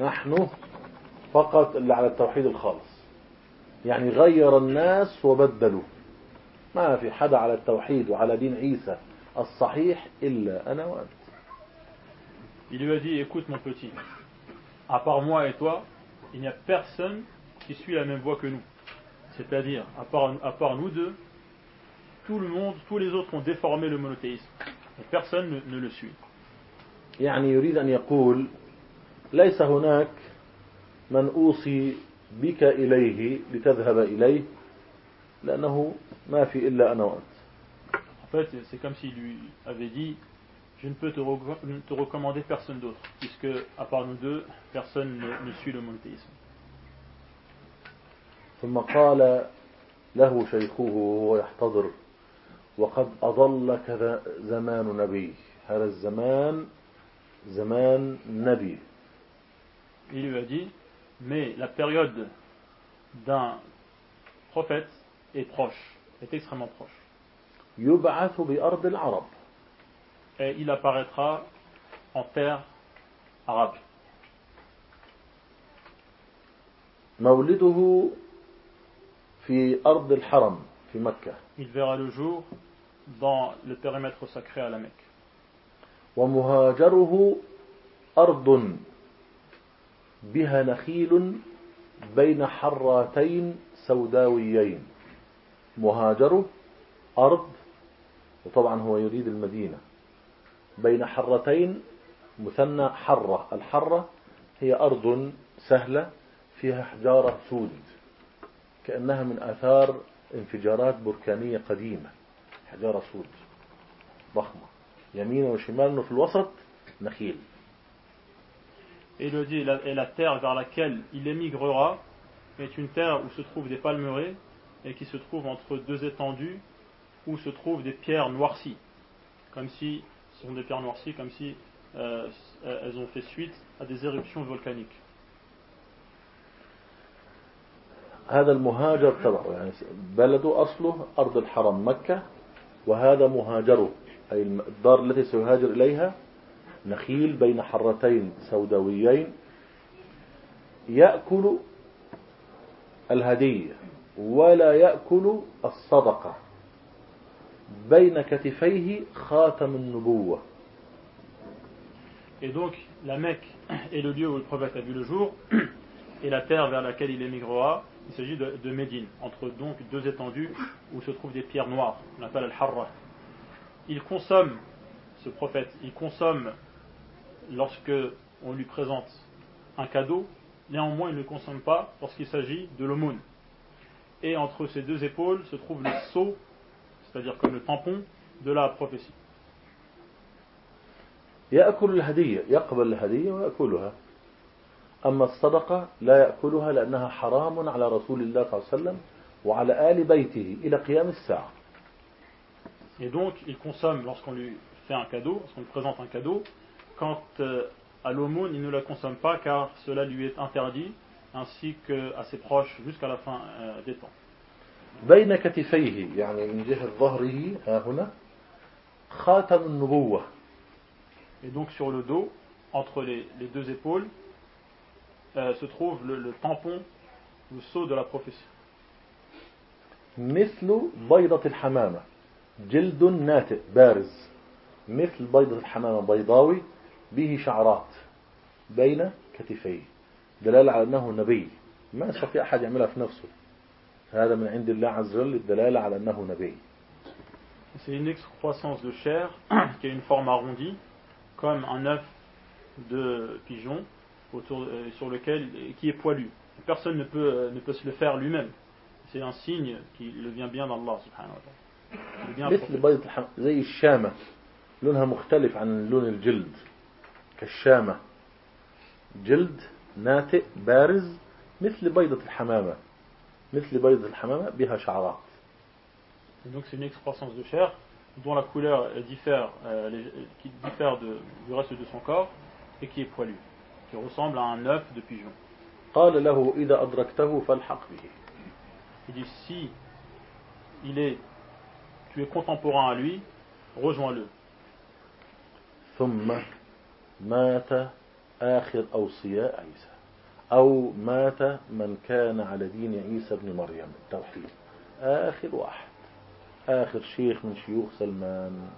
نحن فقط اللي على التوحيد الخالص. يعني غير الناس وبدلوا ما في حدا على التوحيد وعلى دين عيسى الصحيح إلا أنا وأنت. Il lui a dit, écoute mon petit, à part moi et toi, il n'y a personne qui suit la même voie que nous. C'est-à-dire, à part, à part nous deux, tout le monde, tous les autres ont déformé le monothéisme. Et personne ne, ne le suit. يعني يريد أن يقول ليس هناك من أوصي بك إليه لتذهب إليه لأنه ما في إلا أنا وأنت En fait, c'est comme s'il lui avait dit je ne peux te, reco- te recommander personne d'autre, puisque à part nous deux, personne ne, ne suit le monothéisme. ثم قال له شيخه وهو يحتضر وقد أضلك زمان نبي هذا الزمان زمان نبي Il lui a dit, mais la période d'un prophète est proche, est extrêmement proche. يبعث بأرض العرب Et il apparaîtra en terre arabe. مولده في أرض الحرم في مكة Il verra le jour dans le périmètre sacré à la Mecque. ومهاجره أرض بها نخيل بين حراتين سوداويين. مهاجره أرض وطبعا هو يريد المدينة بين حرتين مثنى حرة. الحرة هي أرض سهلة فيها حجارة سود كأنها من آثار انفجارات بركانية قديمة. حجارة سود ضخمة يمين وشمال وفي الوسط نخيل Et il lui a dit, et la, et la terre vers laquelle il émigrera est une terre où se trouvent des palmeraies et qui se trouve entre deux étendues où se trouvent des pierres noircies. Comme si, ce sont des pierres noircies, comme si euh, elles ont fait suite à des éruptions volcaniques. هذا المهاجر تبعه يعني بلده أصله أرض الحرم مكة وهذا مهاجره. أي الدار التي سيهاجر إليها نخيل بين حرتين سوداويين يأكل الهدية ولا يأكل الصدقة. بين كتفيه خاتم النبوة. Et donc, la Mecque est le lieu où le prophète a vu le jour, et la terre vers laquelle il émigrera, il s'agit de, de Médine, entre donc deux étendues où se trouvent des pierres noires, on appelle al-harra. Il consomme, ce prophète, il consomme lorsque on lui présente un cadeau, néanmoins il ne consomme pas lorsqu'il s'agit de l'aumône. Et entre ses deux épaules se trouve le sceau, c'est-à-dire comme le tampon de la prophétie. يأكل الهدية يقبل الهدية ويأكلها أما الصدقة لا يأكلها لأنها حرام على رسول الله صلى الله عليه وسلم وعلى آل بيته إلى قيام الساعة Et donc, il consomme lorsqu'on lui fait un cadeau, lorsqu'on lui présente un cadeau. Quant euh, à l'aumône, il ne la consomme pas car cela lui est interdit, ainsi qu'à ses proches jusqu'à la fin euh, des temps. بين كتفيه يعني من جهة ظهره ها هنا خاتم النبوة Et donc, sur le dos, entre les, les deux épaules, euh, se trouve le, le tampon, le sceau de la prophétie. مثل بيضة الحمامة. جلد ناتئ بارز. مثل بيضة الحمامة بيضاوي. به شعرات. بين كتفيه. دلالة على أنه نبي. ما يستطيع أحد يعملها في نفسه. هذا من عند الله عز وجل الدلالة على أنه نبي. C'est une excroissance de chair qui a une forme arrondie, comme un œuf de pigeon. autour, euh, sur lequel, qui est poilu. Personne ne peut, euh, ne peut se le faire lui-même. C'est un signe qui le vient bien d'Allah subhanahu wa ta'ala. Il est bien مثل approprié. بيضة الحمامة زي الشامة لونها مختلف عن لون الجلد كالشامة جلد ناتئ بارز مثل بيضة الحمامة مثل بيضة الحمامة بها شعرات Et donc c'est une excroissance de chair dont la couleur euh, diffère, euh, les- qui diffère de- du reste de son corps et qui est poilu, Qui ressemble à un œuf de pigeon. قال له إذا أدركته فالحق به. Il dit si il est, tu es contemporain à lui, rejoins-le. ثم مات آخر أوصياء عيسى. أو مات من كان على دين عيسى بن مريم. التوحيد. آخر واحد. آخر شيخ من شيوخ سلمان.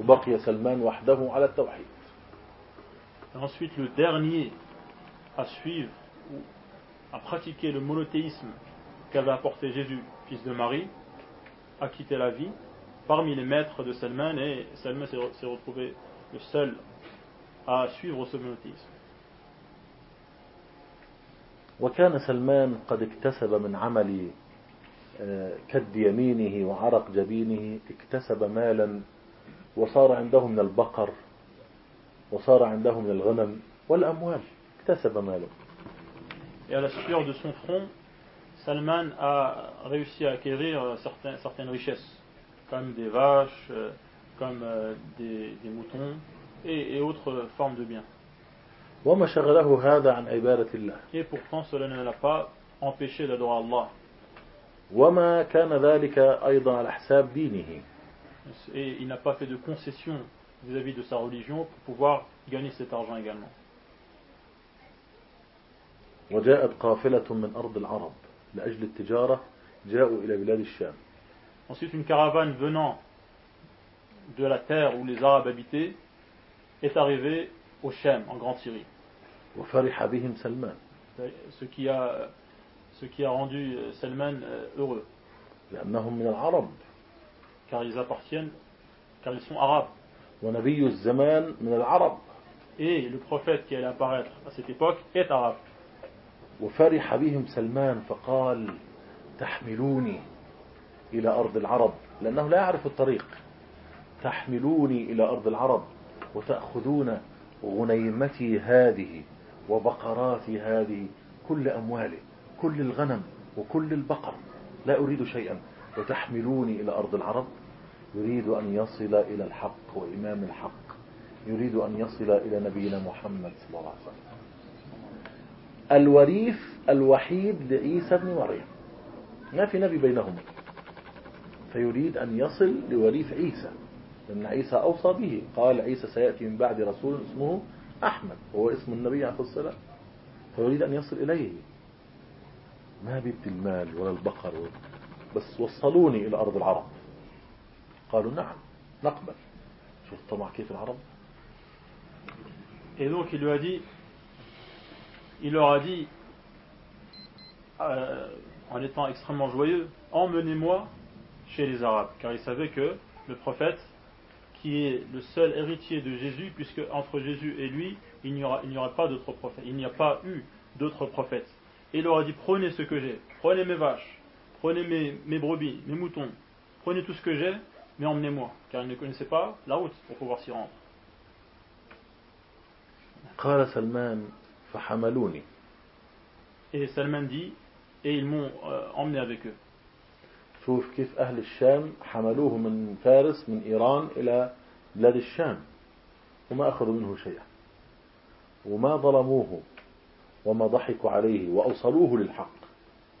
وبقي سلمان وحده على التوحيد. Et ensuite, le dernier à suivre ou à pratiquer le monothéisme qu'avait apporté Jésus, fils de Marie, a quitté la vie parmi les maîtres de Salman et Salman s'est s'est retrouvé le seul à suivre ce monothéisme. وكان سلمان قد اكتسب من عمل آه، كد يمينه وعرق جبينه اكتسب مالا وصار عنده من البقر وصار عنده من الغنم والأموال اكتسب ماله Et à la sueur de son front, Salman a réussi à acquérir certains- certaines richesses, comme des vaches, euh, comme euh, des, des moutons et, et autres formes de biens. وما شغله هذا عن عبادة الله Et pourtant, cela ne l'a pas empêché d'adorer Allah. وما كان ذلك أيضا على حساب دينه Et il n'a pas fait de concession vis-à-vis de sa religion pour pouvoir gagner cet argent également. Ensuite, une caravane venant de la terre où les Arabes habitaient est arrivée au Shem, en Grande Syrie. Ce qui a rendu euh, Salman euh, heureux. Car ils appartiennent, car ils sont arabes. ونبي الزمان من العرب. Et le prophète qui allait apparaître à cette époque est arabe. وفرح بهم سلمان فقال تحملوني إلى أرض العرب. لأنه لا يعرف الطريق. تحملوني إلى أرض العرب وتأخذون غنيمتي هذه وبقراتي هذه كل أموالي كل الغنم وكل البقر. لا أريد شيئا. وتحملوني إلى أرض العرب يريد أن يصل إلى الحق وإمام الحق. يريد أن يصل إلى نبينا محمد صلى الله عليه وسلم. الوريث الوحيد لعيسى بن مريم. ما في نبي بينهم فيريد أن يصل لوريث عيسى. لأن عيسى أوصى به. قال عيسى سيأتي من بعد رسول اسمه أحمد. هو اسم النبي عليه الصلاة فيريد أن يصل إليه. ما بدي المال ولا البقر بس وصلوني إلى أرض العرب. قالوا نعم نقبل شوف الطمع كيف العرب Et donc il lui a dit, il leur a dit, euh, en étant extrêmement joyeux, emmenez-moi chez les Arabes, car il savait que le prophète, qui est le seul héritier de Jésus, puisque entre Jésus et lui, il n'y aura, il n'y aura pas d'autres prophètes, il n'y a pas eu d'autres prophètes. Et il leur a dit, prenez ce que j'ai, prenez mes vaches, prenez mes, mes brebis, mes moutons, prenez tout ce que j'ai, mais emmenez-moi, car il ne connaissait pas la route pour pouvoir s'y rendre. Et Salman dit, et ils m'ont euh, emmené avec eux. شوف كيف أهل الشام حملوه من فارس من إيران إلى بلاد الشام وما أخذوا منه شيئا وما ظلموه وما ضحكوا عليه وأوصلوه للحق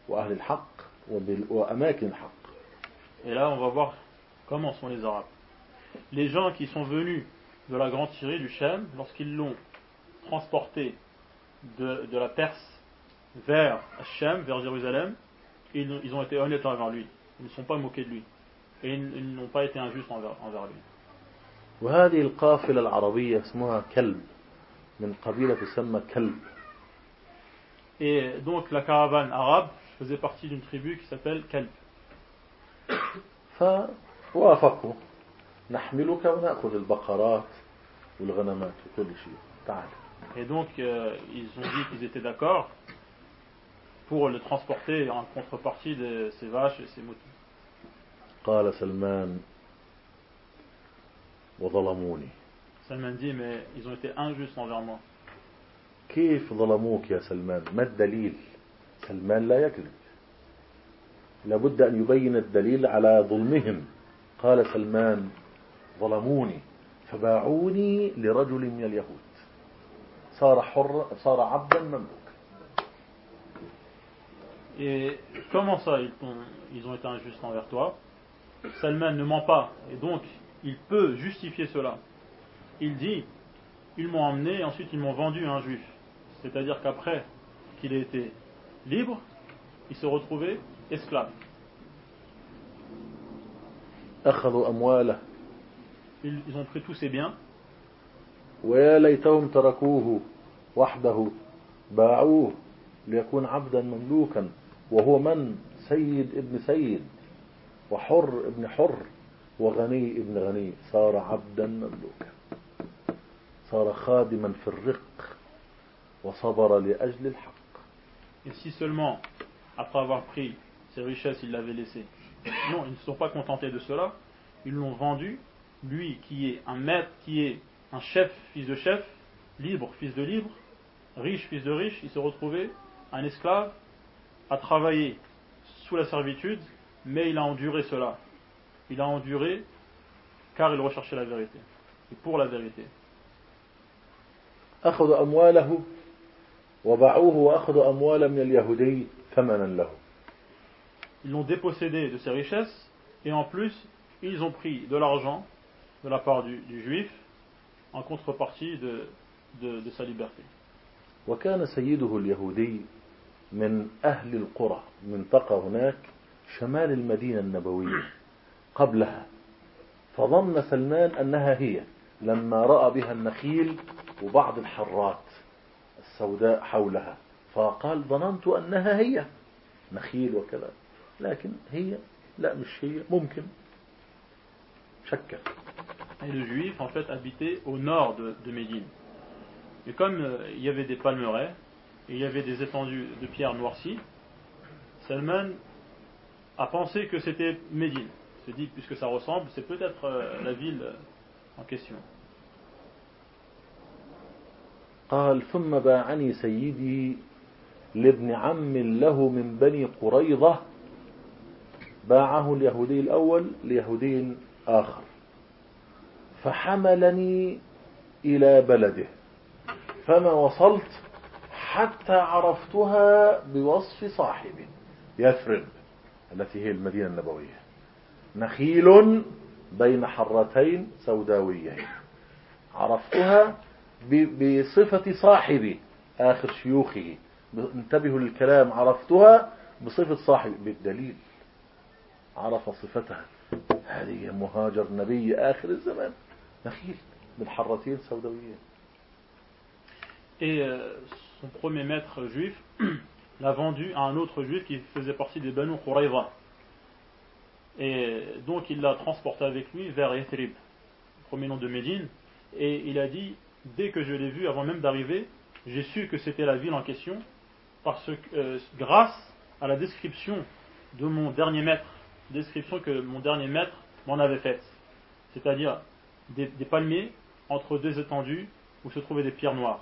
وأهل الحق وأماكن الحق Et là, on va voir comment sont les Arabes. Les gens qui sont venus de la grande Syrie, du Shem, lorsqu'ils l'ont transporté de, de la Perse vers Shem, vers Jérusalem, ils, ils ont été honnêtes envers lui. Ils ne sont pas moqués de lui. Et ils, ils n'ont pas été injustes envers, envers lui. وهذه القافلة العربية اسمها كلب من قبيلة تسمى كلب Et donc la caravane arabe faisait partie d'une tribu qui s'appelle Kalb. فوافقوا نحملك ونأخذ البقرات والغنمات وكل شيء تعال Et donc euh, ils ont dit qu'ils étaient d'accord pour le transporter en contrepartie de ses vaches et ses moutons. قال سلمان وظلموني Salman dit, mais ils ont été injustes envers moi. كيف ظلموك يا سلمان ما الدليل سلمان لا يكذب لابد أن يبين الدليل على ظلمهم قال سلمان ظلموني فباعوني لرجل من اليهود صار حر صار عبدا مملوكا Et comment ça, ils ont, ils ont été injustes envers toi Salman ne ment pas, et donc il peut justifier cela. Il dit, ils m'ont emmené et ensuite ils m'ont vendu à un juif. C'est-à-dire qu'après qu'il ait été libre, il se retrouvait esclave. أخذوا أمواله. Ils, ils ont pris tous ses biens, ويا ليتهم تركوه وحده باعوه ليكون عبدا مملوكا وهو من؟ سيد ابن سيد وحر ابن حر وغني ابن غني. صار عبدا مملوكا. صار خادما في الرق وصبر لأجل الحق. Et si seulement, après avoir pris ses richesses, ils l'avaient laissé. Non, ils ne se sont pas contentés de cela, ils l'ont vendu, lui qui est un maître, qui est un chef, fils de chef, libre, fils de libre, riche, fils de riche, il se retrouvait un esclave à travailler sous la servitude, mais il a enduré cela. Il a enduré car il recherchait la vérité. Et pour la vérité. أخذوا أمواله وباعوه وأخذوا أموالا من اليهودي ثمنا له Ils l'ont dépossédé de ses richesses et en plus, ils ont pris de l'argent de la part du, du juif en contrepartie de, de, de sa liberté. وكان سيده اليهودي من أهل القرى منطقة هناك شمال المدينة النبوية قبلها فظن سلمان أنها هي لما رأى بها النخيل وبعض الحرات السوداء حولها فقال ظننت أنها هي نخيل وكذا لكن هي لا مش هي ممكن شك Et le juif, en fait, habitait au nord de, de Médine. Et comme euh, il y avait des palmeraies, et il y avait des étendues de pierres noircies, Salman a pensé que c'était Médine. Il s'est dit, puisque ça ressemble, c'est peut-être euh, la ville euh, en question. قال ثم باعني سيدي لابن عم له من بني قريظة باعه اليهودي الأول ليهودي آخر. فحملني إلى بلده. فما وصلت حتى عرفتها بوصف صاحبي يثرب التي هي المدينة النبوية. نخيل بين حرتين سوداويين. عرفتها بصفة صاحبي آخر شيوخه. انتبهوا للكلام عرفتها بصفة صاحبي بالدليل. عرف صفتها هذه مهاجر نبي آخر الزمان نخيل من حرتين سوداويين Et euh, son premier maître juif l'a vendu à un autre juif qui faisait partie des Banu Qurayza. Et donc il l'a transporté avec lui vers Yathrib, premier nom de Médine. Et il a dit, dès que je l'ai vu, avant même d'arriver, j'ai su que c'était la ville en question, parce que euh, grâce à la description de mon dernier maître, description que mon dernier maître m'en avait faite. C'est-à-dire des, des palmiers entre deux étendues où se trouvaient des pierres noires.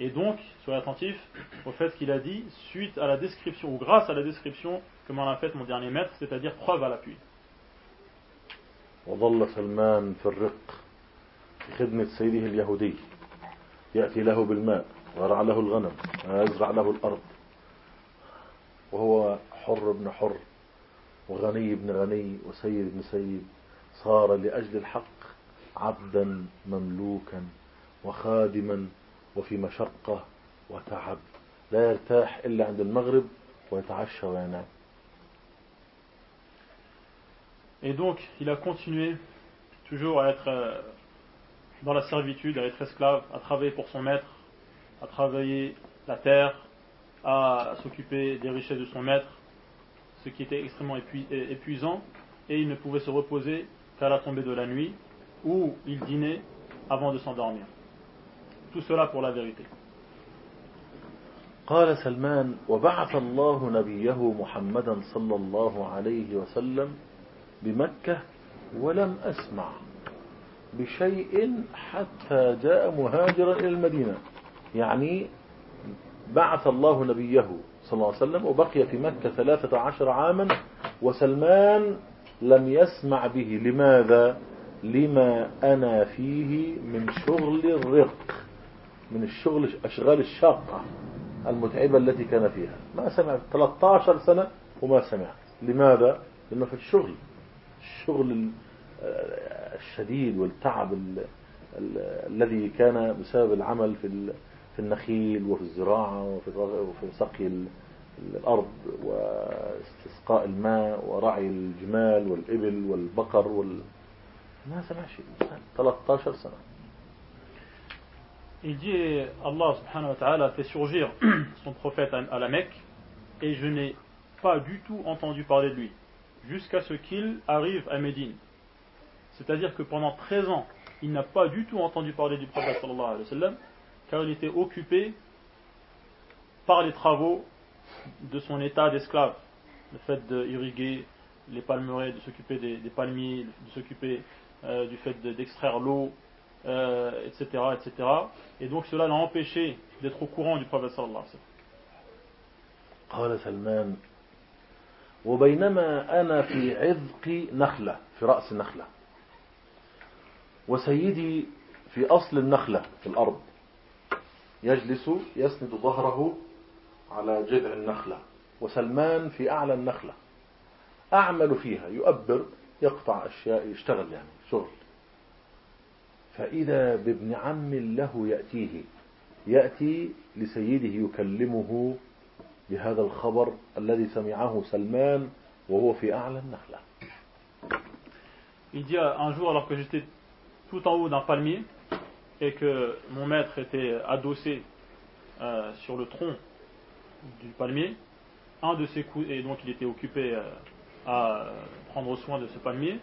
Et donc, soyez attentifs au fait qu'il a dit, suite à la description, ou grâce à la description que m'en a faite mon dernier maître, c'est-à-dire preuve à l'appui. وظل سلمان في الرق في خدمة سيده اليهودي يأتي له بالماء ويرعى له الغنم ويزرع له الأرض وهو حر ابن حر وغني ابن غني وسيد ابن سيد صار لأجل الحق عبدا مملوكا وخادما وفي مشقة وتعب لا يرتاح إلا عند المغرب ويتعشى وينام Et donc, il a continué toujours à être euh, dans la servitude, à être esclave, à travailler pour son maître, à travailler la terre, à s'occuper des richesses de son maître, ce qui était extrêmement épuisant, et il ne pouvait se reposer qu'à la tombée de la nuit, où il dînait avant de s'endormir. Tout cela pour la vérité. قال سلمان وبعث الله نبيه محمدا صلى الله عليه وسلم بمكة ولم أسمع بشيء حتى جاء مهاجرا إلى المدينة يعني بعث الله نبيه صلى الله عليه وسلم وبقي في مكة ثلاثة عشر عاما وسلمان لم يسمع به. لماذا؟ لما أنا فيه من شغل الرق من الشغل أشغال الشاقة المتعبة التي كان فيها. ما سمع 13 سنة وما سمع لماذا؟ لأنه في الشغل الشغل ال- الشديد والتعب ال- ال- الذي كان بسبب العمل في في النخيل وفي الزراعة وفي الرغ- وفي سقي ال- الأرض واستسقاء الماء ورعي الجمال والإبل والبقر وال... ما سمع شيء 13 سنة Il dit et Allah subhanahu wa ta'ala a fait surgir son prophète à à la Mecque et je n'ai pas du tout entendu parler de lui jusqu'à ce qu'il arrive à Médine. C'est-à-dire que pendant 13 ans, il n'a pas du tout entendu parler du prophète sallallahu alayhi wa sallam car il était occupé par les travaux de son état d'esclave. Le fait d'irriguer les palmeraies, de s'occuper des, des palmiers, de s'occuper euh, du fait de- d'extraire l'eau, euh, etc., etc. Et donc cela l'a empêché d'être au courant du prophète sallallahu alayhi wa sallam. قال سلمان وبينما أنا في عذق نخلة في رأس نخلة وسيدي في أصل النخلة في الأرض يجلس يسند ظهره على جذع النخلة وسلمان في أعلى النخلة. أعمل فيها يؤبر يقطع أشياء يشتغل يعني شغل. فإذا بابن عم له يأتيه يأتي لسيده يكلمه بهذا الخبر الذي سمعه سلمان وهو في أعلى النخلة. Il dit euh, un jour, alors que j'étais tout en haut d'un palmier et que mon maître était adossé euh, sur le tronc du palmier, un de ses coups, et donc il était occupé euh, à prendre soin de ce palmier,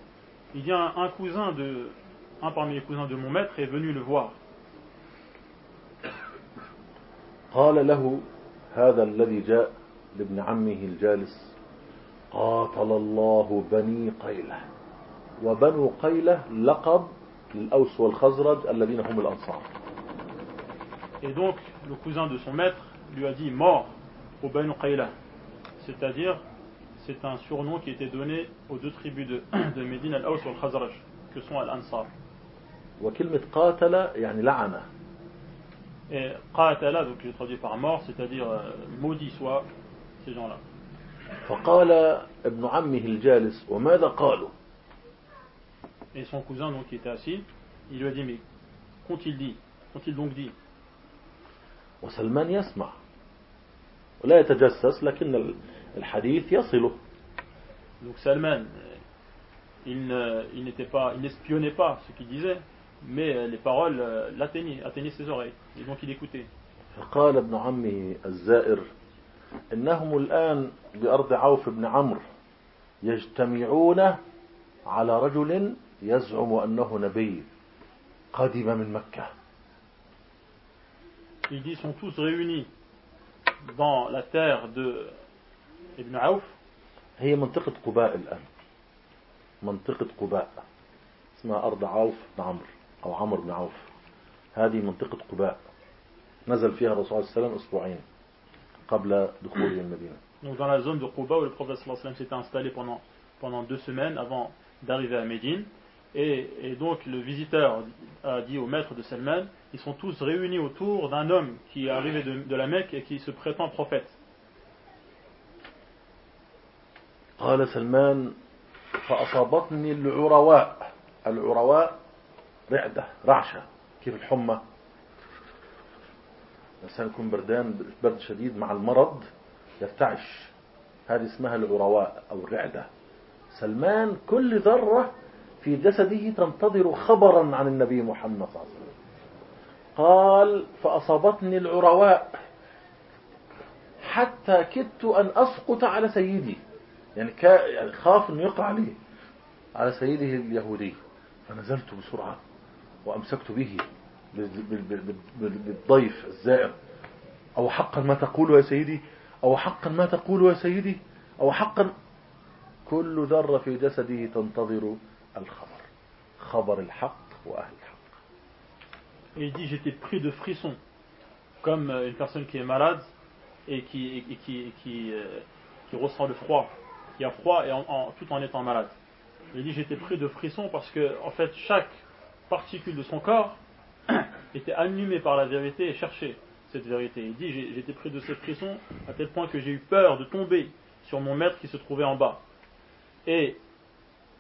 il dit un, un cousin de, un parmi les cousins de mon maître est venu le voir. قال له هذا الذي جاء لابن عمه الجالس قاتل الله بني قيلة وبنو قيلة لقب للأوس والخزرج الذين هم الأنصار Et donc le cousin de son maître lui a dit mort au Banu Qayla. C'est-à-dire, c'est un surnom qui était donné aux deux tribus de, de Médine, Al-Aws et Al-Khazraj, que sont Al-Ansar. وكلمة قاتل يعني لعنة Et Qatala, donc j'ai traduit par mort, c'est-à-dire euh, maudit soit ces gens-là. فقال ابن عمه الجالس وماذا قالوا Et son cousin, donc qui était assis, il lui a dit Mais qu'ont-ils dit Qu'ont-ils donc dit وسلمان يسمع ولا يتجسس لكن الحديث يصله Donc Salman, euh, il ne- il n'était pas, il n'espionnait pas ce qu'il disait, mais euh, les paroles euh, l'atteignaient, atteignaient ses oreilles. Et donc il écoutait. فقال ابن عمه الزائر إنهم الآن بأرض عوف بن عمرو يجتمعون على رجل يزعم أنه نبي قدم من مكة Il dit ils sont tous réunis dans la terre de Ibn Auf, هي منطقة قباء الآن منطقة قباء اسمها أرض عوف بن عمرو أو عمرو بن عوف هذه منطقة قباء نزل فيها الرسول صلى الله عليه وسلم أسبوعين قبل دخوله المدينة donc dans la zone de Quba où le prophète s'était installé pendant, pendant deux semaines avant d'arriver à Médine. Et, et donc le visiteur a dit au maître de Salman, ils sont tous réunis autour d'un homme qui est arrivé de, de la Mecque et qui se prétend prophète. قال سلمان فأصابتني العرواء العرواء رعدة رعشة كيف الحمى الإنسان يكون بردان برد شديد مع المرض يرتعش هذه اسمها العرواء أو الرعدة سلمان كل ذرة في جسده تنتظر خبرا عن النبي محمد صلى الله عليه وسلم. قال فأصابتني العرواء. حتى كدت أن أسقط على سيدي. يعني, يعني خاف أنه يقع لي على سيده اليهودي. فنزلت بسرعة وأمسكت به بال- بال- بال- بال- بالضيف الزائر. أو حقا ما تقول يا سيدي؟ أو حقا ما تقول يا سيدي؟ أو حقا كل ذرة في جسده تنتظر الخبر خبر الحق وأهل الحق Et il dit j'étais pris de frissons, comme euh, une personne qui est malade et qui, et qui, et qui, euh, qui ressent le froid, qui a froid et en- en- tout en étant malade. Il dit j'étais pris de frissons parce que en fait chaque particule de son corps était animée par la vérité et cherchait cette vérité. Il dit j'ai- j'étais pris de ces frissons à tel point que j'ai eu peur de tomber sur mon maître qui se trouvait en bas. Et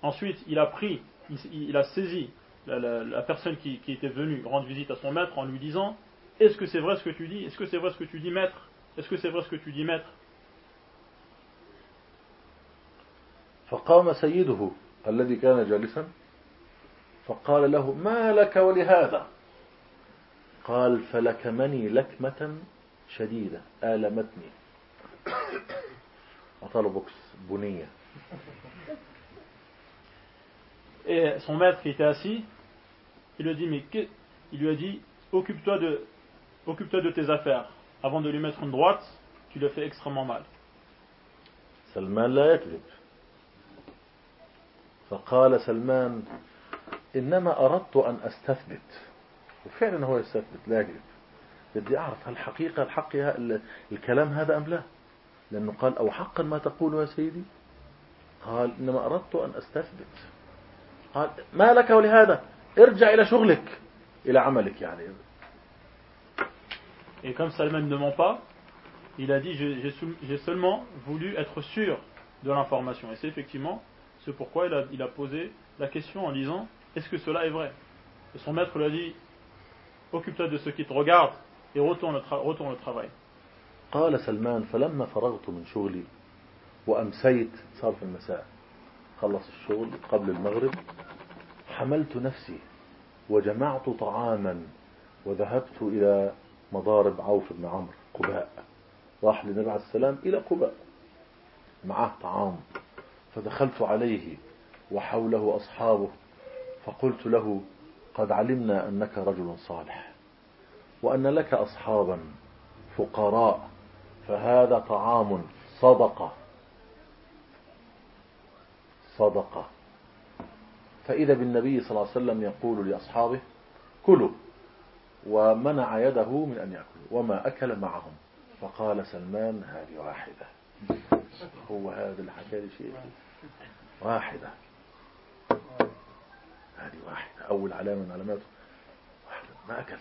ensuite il a pris, il, il a saisi la, la- la personne qui, qui était venue rendre visite à son maître en lui disant Est-ce que c'est vrai ce que tu dis Est-ce que c'est vrai ce que tu dis, maître Est-ce que c'est vrai ce que tu dis, maître فقام سيده الذي كان جالسا فقال له ما لك ولهذا قال فلكمني لكمة شديدة آلمتني أعطاه له بوكس بنية Et son maître qui était assis, il lui a dit Mais que- il lui a dit Occupe-toi de, occupe-toi de tes affaires. Avant de lui mettre une droite, tu le fais extrêmement mal. سلمان لا يكذب فقال سلمان إنما أردت أن أستثبت. وفعلا هو يستثبت لا يكذب. بدي أعرف هل حقيقة الحق ال- الكلام هذا أم لا؟ لأنه قال أو حقا ما تقول يا سيدي؟ قال إنما أردت أن أستثبت. قال ما لك ولهذا ارجع إلى شغلك إلى عملك يعني Et comme Salman ne ment pas, il a dit j'ai- j'ai sou- j'ai seulement voulu être sûr de l'information. Et c'est effectivement ce pourquoi il a, il a posé la question en disant est-ce que cela est vrai Et son maître lui a dit occupe-toi de ce qui te regarde et retourne au, tra- retourne au travail. قال سلمان فلما فرغت من شغلي وأمسيت صار في المساء خلص الشغل قبل المغرب حملت نفسي وجمعت طعاما وذهبت إلى مضارب عوف بن عمرو قباء. راح للنبي عليه السلام إلى قباء. معه طعام. فدخلت عليه وحوله أصحابه فقلت له قد علمنا أنك رجل صالح وأن لك أصحابا فقراء فهذا طعام صدقة. صدقة. فإذا بالنبي صلى الله عليه وسلم يقول لأصحابه كلوا. ومنع يده من أن يأكل وما أكل معهم. فقال سلمان هذه واحدة. هو هذا لي شيء واحدة. هذه واحدة. أول علامة من علاماته واحدة. ما أكل.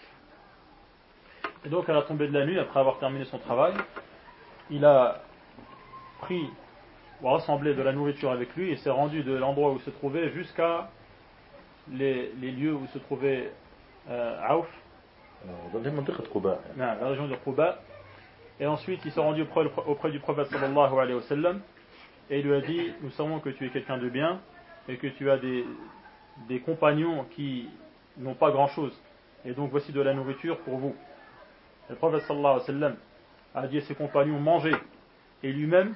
Et donc à la tombée de la nuit, après avoir terminé son travail, il a pris ou rassembler de la nourriture avec lui et s'est rendu de l'endroit où il se trouvait jusqu'à les, les, lieux où se trouvait euh, Aouf. Dans la région de Quba. Et ensuite, il s'est rendu auprès, du prophète sallallahu alayhi wa sallam et il lui a dit Nous savons que tu es quelqu'un de bien et que tu as des, des compagnons qui n'ont pas grand-chose. Et donc, voici de la nourriture pour vous. Le prophète sallallahu alayhi wa sallam a dit à ses compagnons Mangez. Et lui-même,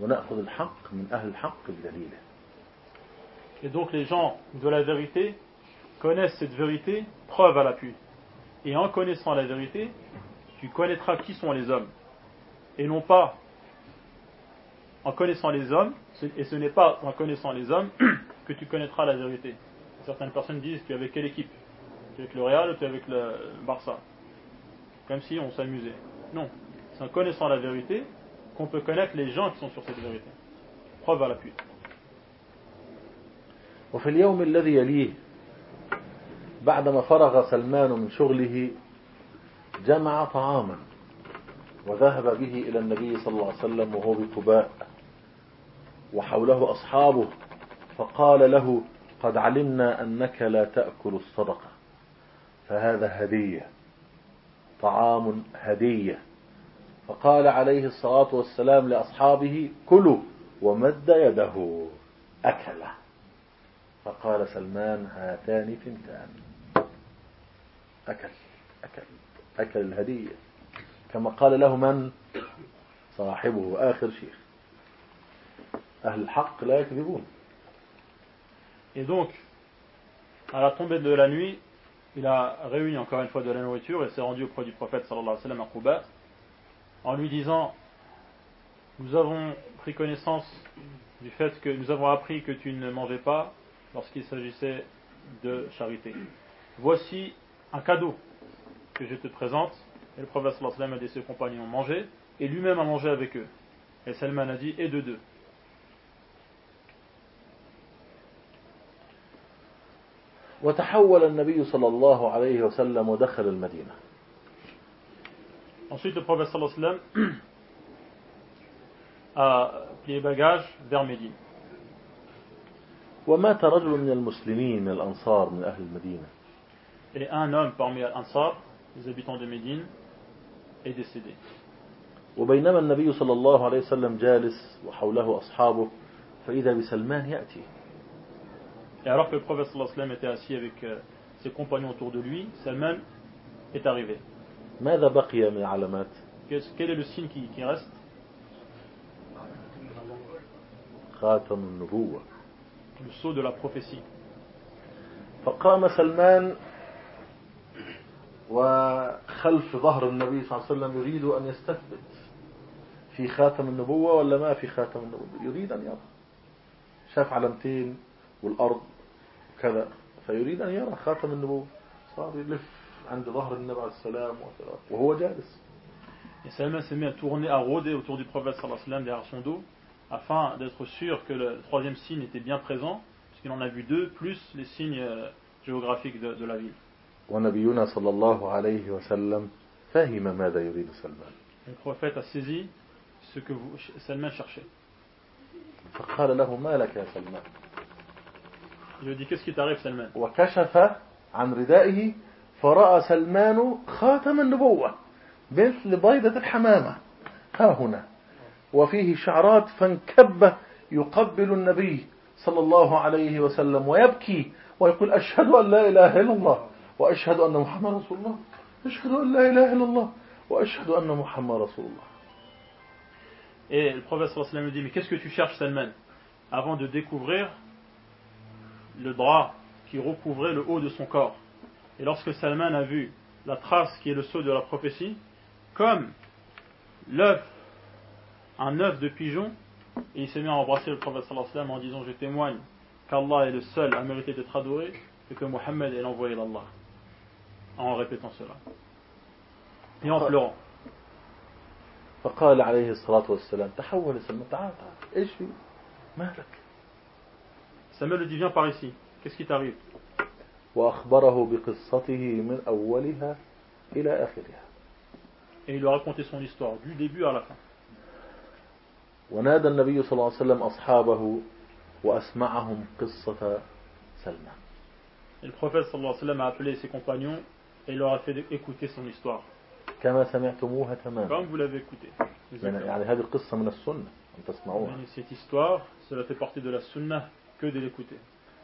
ونأخذ الحق من أهل الحق بدليله Et donc les gens de la vérité connaissent cette vérité, preuve à l'appui. Et en connaissant la vérité, tu connaîtras qui sont les hommes. Et non pas en connaissant les hommes, ce- et ce n'est pas en connaissant les hommes que tu connaîtras la vérité. Certaines personnes disent tu es avec quelle équipe Tu es avec le Real ou tu es avec le Barça Comme si on s'amusait. Non, c'est en connaissant la vérité qu'on peut connaître les gens qui sont sur cette vérité. Preuve à l'appui. وفي اليوم الذي يليه بعدما فرغ سلمان من شغله جمع طعاما وذهب به إلى النبي صلى الله عليه وسلم وهو بقباء وحوله أصحابه فقال له قد علمنا أنك لا تأكل الصدقة فهذا هدية طعام هدية فقال عليه الصلاة والسلام لأصحابه كلوا ومد يده أكله فقال سلمان هاتان ثنتان أكل أكل أكل الهدية كما قال له من صاحبه آخر شيخ أهل الحق لا يكذبون Et donc, à la tombée de la nuit, il a réuni encore une fois de la nourriture et s'est rendu auprès du prophète sallallahu alayhi wa sallam à Quba en lui disant Nous avons pris connaissance du fait que nous avons appris que tu ne mangeais pas lorsqu'il s'agissait de charité. Voici un cadeau que je te présente. Et le prophète sallallahu alayhi wa sallam a dit à ses compagnons manger et lui-même a mangé avec eux. Et Salman a dit et de deux. وتحول النبي صلى الله عليه وسلم ودخل المدينة Ensuite, le prophète sallallahu alayhi wa sallam a plié bagages vers Médine. ومات رجل من المسلمين من الأنصار من أهل المدينة Et un homme parmi Ansar, les habitants de Médine, est décédé. وبينما النبي صلى الله عليه وسلم جالس وحوله أصحابه فإذا بسلمان يأتي Et alors que le prophète sallallahu alayhi wa sallam était assis avec euh, ses compagnons autour de lui, Salman est arrivé. ماذا بقي من علامات Quel est le signe qui, qui reste? خاتم النبوة. Le sceau de la prophétie. فقام سلمان وخلف ظهر النبي صلى الله عليه وسلم يريد أن يستثبت في خاتم النبوة ولا ما في خاتم النبوة؟ يريد أن يرى. شاف علامتين والأرض كذا فيريد أن يرى خاتم النبوة. صار يلف. عند ظهر النبي عليه السلام وهو جالس Et Salman s'est mis à tourner, à rôder autour du prophète sallallahu alayhi wa sallam derrière son dos, afin d'être sûr que le troisième signe était bien présent, puisqu'il en a vu deux, plus les signes euh, géographiques de, de la ville. ونبينا صلى الله عليه وسلم فهم ماذا يريد سلمان Le prophète a saisi ce que vous, Salman cherchait. فقال له ما لك يا سلمان Il lui a dit Qu'est-ce qui t'arrive, Salman وكشف عن ردائه فرأى سلمان خاتم النبوة مثل بيضة الحمامة. ها هنا. وفيه شعرات فانكب يقبل النبي صلى الله عليه وسلم ويبكي ويقول أشهد أن لا إله إلا الله وأشهد أن محمد رسول الله. أشهد أن لا إله إلا الله وأشهد أن محمد رسول الله. Et le prophète sallam lui dit Mais qu'est-ce que tu cherches, Salman? Avant de découvrir le drap qui recouvrait le haut de son corps. Et lorsque Salman a vu la trace qui est le sceau de la prophétie, comme l'œuf, un œuf de pigeon, et il s'est mis à embrasser le prophète sallallahu alayhi wa sallam en disant Je témoigne qu'Allah est le seul à mériter d'être adoré et que Mohammed est l'envoyé d'Allah. En répétant cela. Et en pleurant. فقال عليه الصلاة والسلام تحول سلمان تعال تعال إيش في مالك Samuel lui dit Viens par ici. Qu'est-ce qui t'arrive وأخبره بقصته من أولها إلى آخرها Et il lui a raconté son histoire, du début à la fin. ونادى النبي صلى الله عليه وسلم أصحابه وأسمعهم قصة سلمان Et le prophète sallallahu alayhi wa sallam a appelé ses compagnons et leur a fait écouter son histoire. كما سمعتموها تماما Comme vous l'avez écouté. يعني يعني هذه القصة من السنة أن تسمعوها Et Cette histoire, cela fait partie de la sunnah que de l'écouter.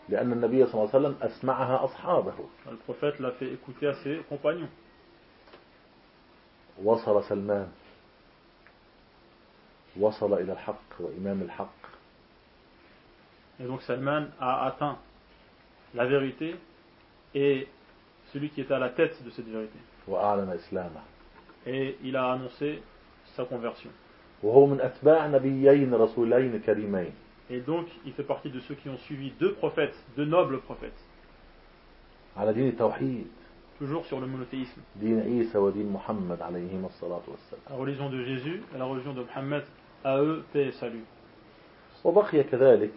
لأن النبي صلى الله عليه وسلم أسمعها أصحابه Le prophète l'a fait écouter à ses compagnons. وصل سلمان وصل إلى الحق وإمام الحق Et donc Salman a atteint la vérité et celui qui était à la tête de cette vérité. وأعلن إسلامه Et il a annoncé sa conversion. وهو من أتباع نبيين رسولين كريمين Et donc il fait partie de ceux qui ont suivi deux prophètes, deux nobles prophètes, على دين التوحيد toujours sur le monothéisme. دين عيسى ودين محمد عليهما الصلاة والسلام La religion de Jésus et la religion de Mohammed, à eux, paix et salut. وبقي كذلك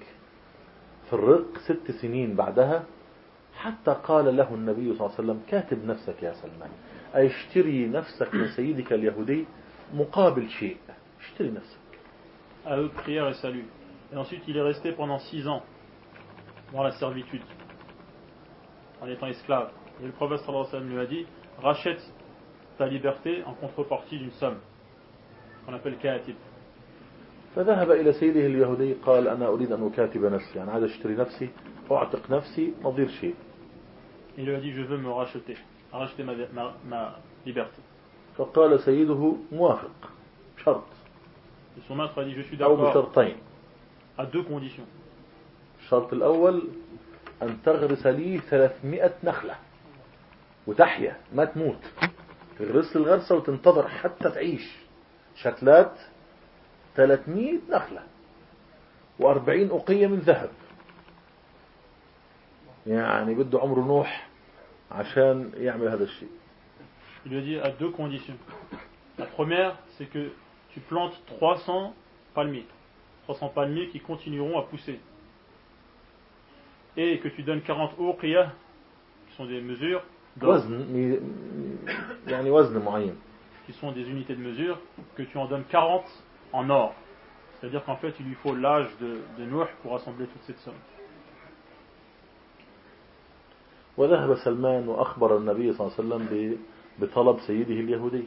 في الرق ست سنين بعدها حتى قال له النبي صلى الله عليه وسلم كاتب نفسك يا سلمان أي اشتري نفسك من سيدك اليهودي مقابل شيء اشتري نفسك À eux, prière et salut. Et ensuite, il est resté pendant six ans dans la servitude, en étant esclave. Et le prophète sallallahu alayhi wa sallam lui a dit rachète ta liberté en contrepartie d'une somme qu'on appelle kaatib. فذهب إلى سيده اليهودي قال أنا أريد أن أكاتب نفسي أنا عايز أشتري نفسي أعتق نفسي نظير شيء Il lui a dit je veux me racheter, racheter ma, ma, ma liberté. فقال سيده موافق شرط Et son maître a dit je suis أو d'accord بشرطين À deux conditions. الشرط الأول أن تغرس لي 300 نخلة وتحيا ما تموت تغرس الغرسة وتنتظر حتى تعيش شتلات 300 نخلة و40 أقية من ذهب يعني بده عمره نوح عشان يعمل هذا الشيء Il lui a dit à deux conditions. La première, c'est que tu plantes 300 palmiers. 300 palmiers qui continueront à pousser. Et que tu donnes 40 uqiyah, qui sont des mesures, d'or, وزن مي- يعني وزن معين qui sont des unités de mesure, que tu en donnes 40 en or. C'est-à-dire qu'en fait, il lui faut l'âge de, de Nuh pour assembler toute cette somme. وذهب سلمان وأخبر النبي صلى الله عليه وسلم ب- بطلب سيده اليهودي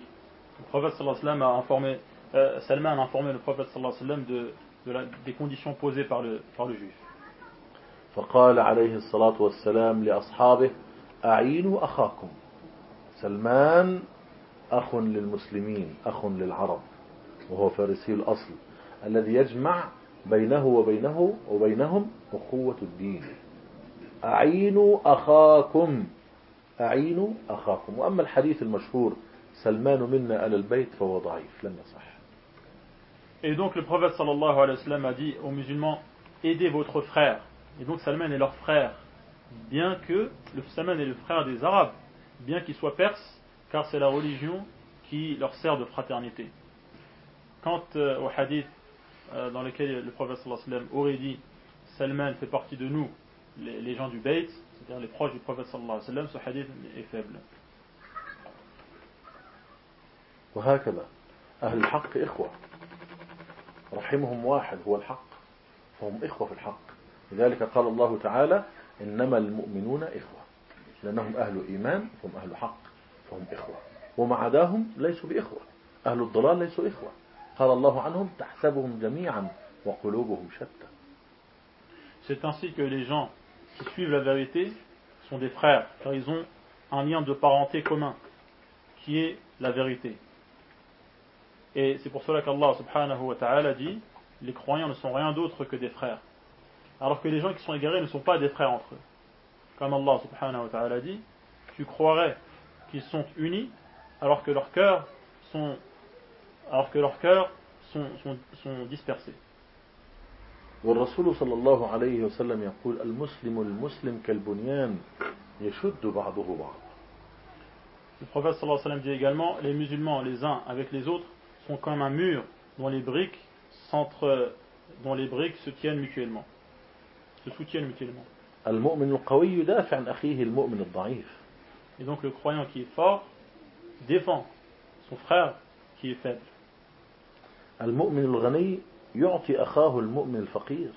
Le prophète sallallahu alayhi wa sallam a informé, euh, Salman a informé le prophète sallallahu alayhi wa sallam de, de la- des conditions posées par le, par le juif. فقال عليه الصلاة والسلام لأصحابه أعينوا أخاكم. سلمان أخ للمسلمين أخ للعرب. وهو فارسي الأصل. الذي يجمع بينه وبينه وبينهم أخوة الدين. أعينوا أخاكم. أعينوا أخاكم. وأما الحديث المشهور سلمان منا على البيت فهو ضعيف. لم يصح Et donc le prophète sallallahu alayhi wa sallam a dit aux musulmans aidez votre frère. Et donc Salman est leur frère, bien que le Salman est le frère des Arabes, bien qu'il soit perse, car c'est la religion qui leur sert de fraternité. Quant euh, au hadith euh, dans lequel le prophète sallallahu alayhi wa sallam aurait dit Salman fait partie de nous, les, les gens du Bayt, c'est-à-dire les proches du prophète sallallahu alayhi wa sallam, ce hadith est faible. وهكذا أهل الحق إخوة رحمهم واحد هو الحق فهم إخوة في الحق. لذلك قال الله تعالى إنما المؤمنون إخوة. لأنهم أهل إيمان فهم أهل حق فهم إخوة. وما عداهم ليسوا بإخوة. أهل الضلال ليسوا إخوة. قال الله عنهم تحسبهم جميعا وقلوبهم شتى. C'est ainsi que les gens qui suivent la vérité sont des frères, car ils ont un lien de parenté commun, qui est la vérité. Et c'est pour cela qu'Allah subhanahu wa ta'ala dit les croyants ne sont rien d'autre que des frères. Alors que les gens qui sont égarés ne sont pas des frères entre eux. Comme Allah subhanahu wa ta'ala dit tu croirais qu'ils sont unis alors que leurs cœurs sont alors que leurs cœurs sont, sont, sont dispersés. والرسول صلى الله عليه وسلم يقول المسلم المسلم كالبنيان يشد بعضه بعض Le prophète sallallahu alayhi wa sallam dit également les musulmans les uns avec les autres sont comme un mur dont les briques s'entre dont les briques se tiennent mutuellement se soutiennent mutuellement. المؤمن القوي يدافع عن أخيه المؤمن الضعيف Et donc le croyant qui est fort défend son frère qui est faible. المؤمن الغني يعطي أخاه المؤمن الفقير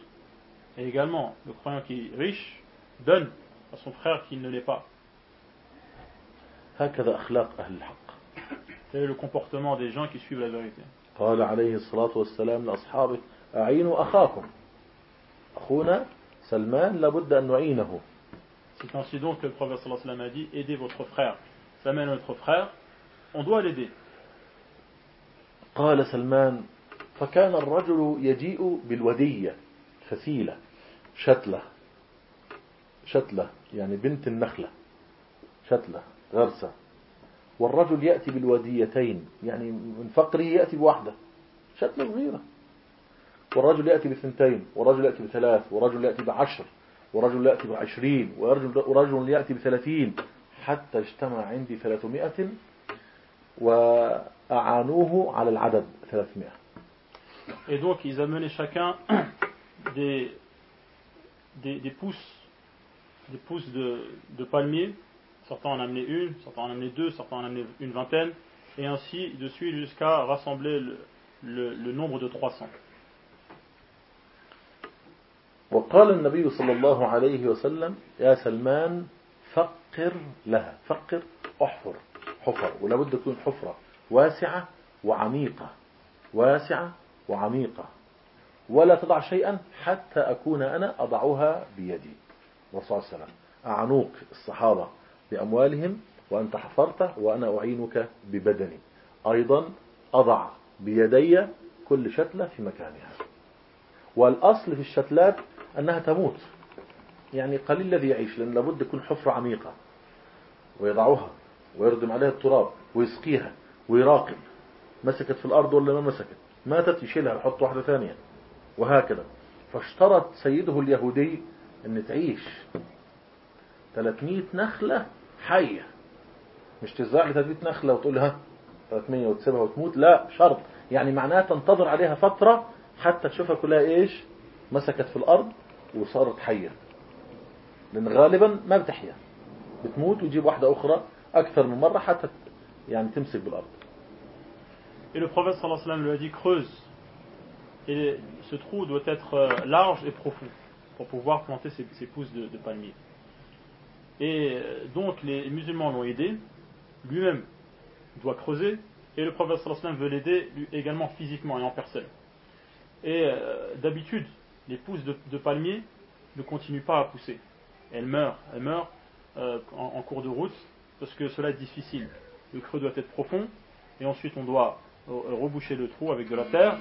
Et également, le croyant qui est riche donne à son frère qui ne l'est pas. هكذا أخلاق أهل الحق c'est le comportement des gens qui suivent la vérité. قال عليه الصلاة والسلام لأصحابه أعينوا أخاكم. أخونا سلمان لابد أن نعينه. C'est ainsi donc que le prophète صلى الله عليه وسلم a dit aidez votre frère. Salman est notre frère on doit l'aider. قال سلمان فكان الرجل يجيء بالودية فسيلة شتلة. شتلة يعني بنت النخلة. شتلة غرسة. والرجل يأتي بالوديتين يعني من فقره يأتي بواحدة شتلة صغيرة والرجل يأتي بثنتين ورجل يأتي بثلاث ورجل يأتي بعشر ورجل يأتي بعشرين ورجل يأتي بثلاثين حتى اجتمع عندي ثلاثمائة وأعانوه على العدد ثلاثمائة Et donc ils amenaient chacun des, des, des pousses, des pousses de, de palmiers. Certains en amenaient une, certains en amenaient deux, certains en amenaient une vingtaine, et ainsi de suite jusqu'à rassembler le, le, le nombre de 300. وقال النبي صلى الله عليه وسلم يا سلمان فقر لها فقر احفر حفر ولا بد تكون حفرة واسعة وعميقة واسعة وعميقة ولا تضع شيئا حتى أكون أنا أضعها بيدي الرسول صلى الله عليه وسلم أعنوك الصحابة بأموالهم وأنت حفرت وأنا أعينك ببدني. أيضا أضع بيدي كل شتلة في مكانها. والأصل في الشتلات أنها تموت. يعني قليل الذي يعيش لأن لابد تكون حفرة عميقة. ويضعها ويردم عليها التراب ويسقيها ويراقب. مسكت في الأرض ولا ما مسكت؟ ماتت يشيلها يحط واحدة ثانية. وهكذا. فاشترط سيده اليهودي أن تعيش. 300 نخلة حية. مش تزرع لي 300 نخلة وتقول ها 300 وتسيبها وتموت؟ لا شرط. يعني معناها تنتظر عليها فترة حتى تشوفها كلها إيش؟ مسكت في الأرض وصارت حية. لأن غالبا ما بتحيا. بتموت ويجيب واحدة أخرى أكثر من مرة حتى يعني تمسك بالأرض. Et le prophète sallallahu alayhi wa sallam lui a dit creuse. Et ce trou doit être euh, large et profond pour pouvoir planter ces, ces pousses de, de palmier. Et euh, donc les musulmans l'ont aidé, lui-même doit creuser, et le prophète sallam veut l'aider également physiquement et en personne. Et euh, d'habitude, les pousses de, de palmier ne continue pas à pousser. Elle meurt, elle meurt euh, en, cours de route parce que cela est difficile. Le creux doit être profond et ensuite on doit reboucher le trou avec de la terre.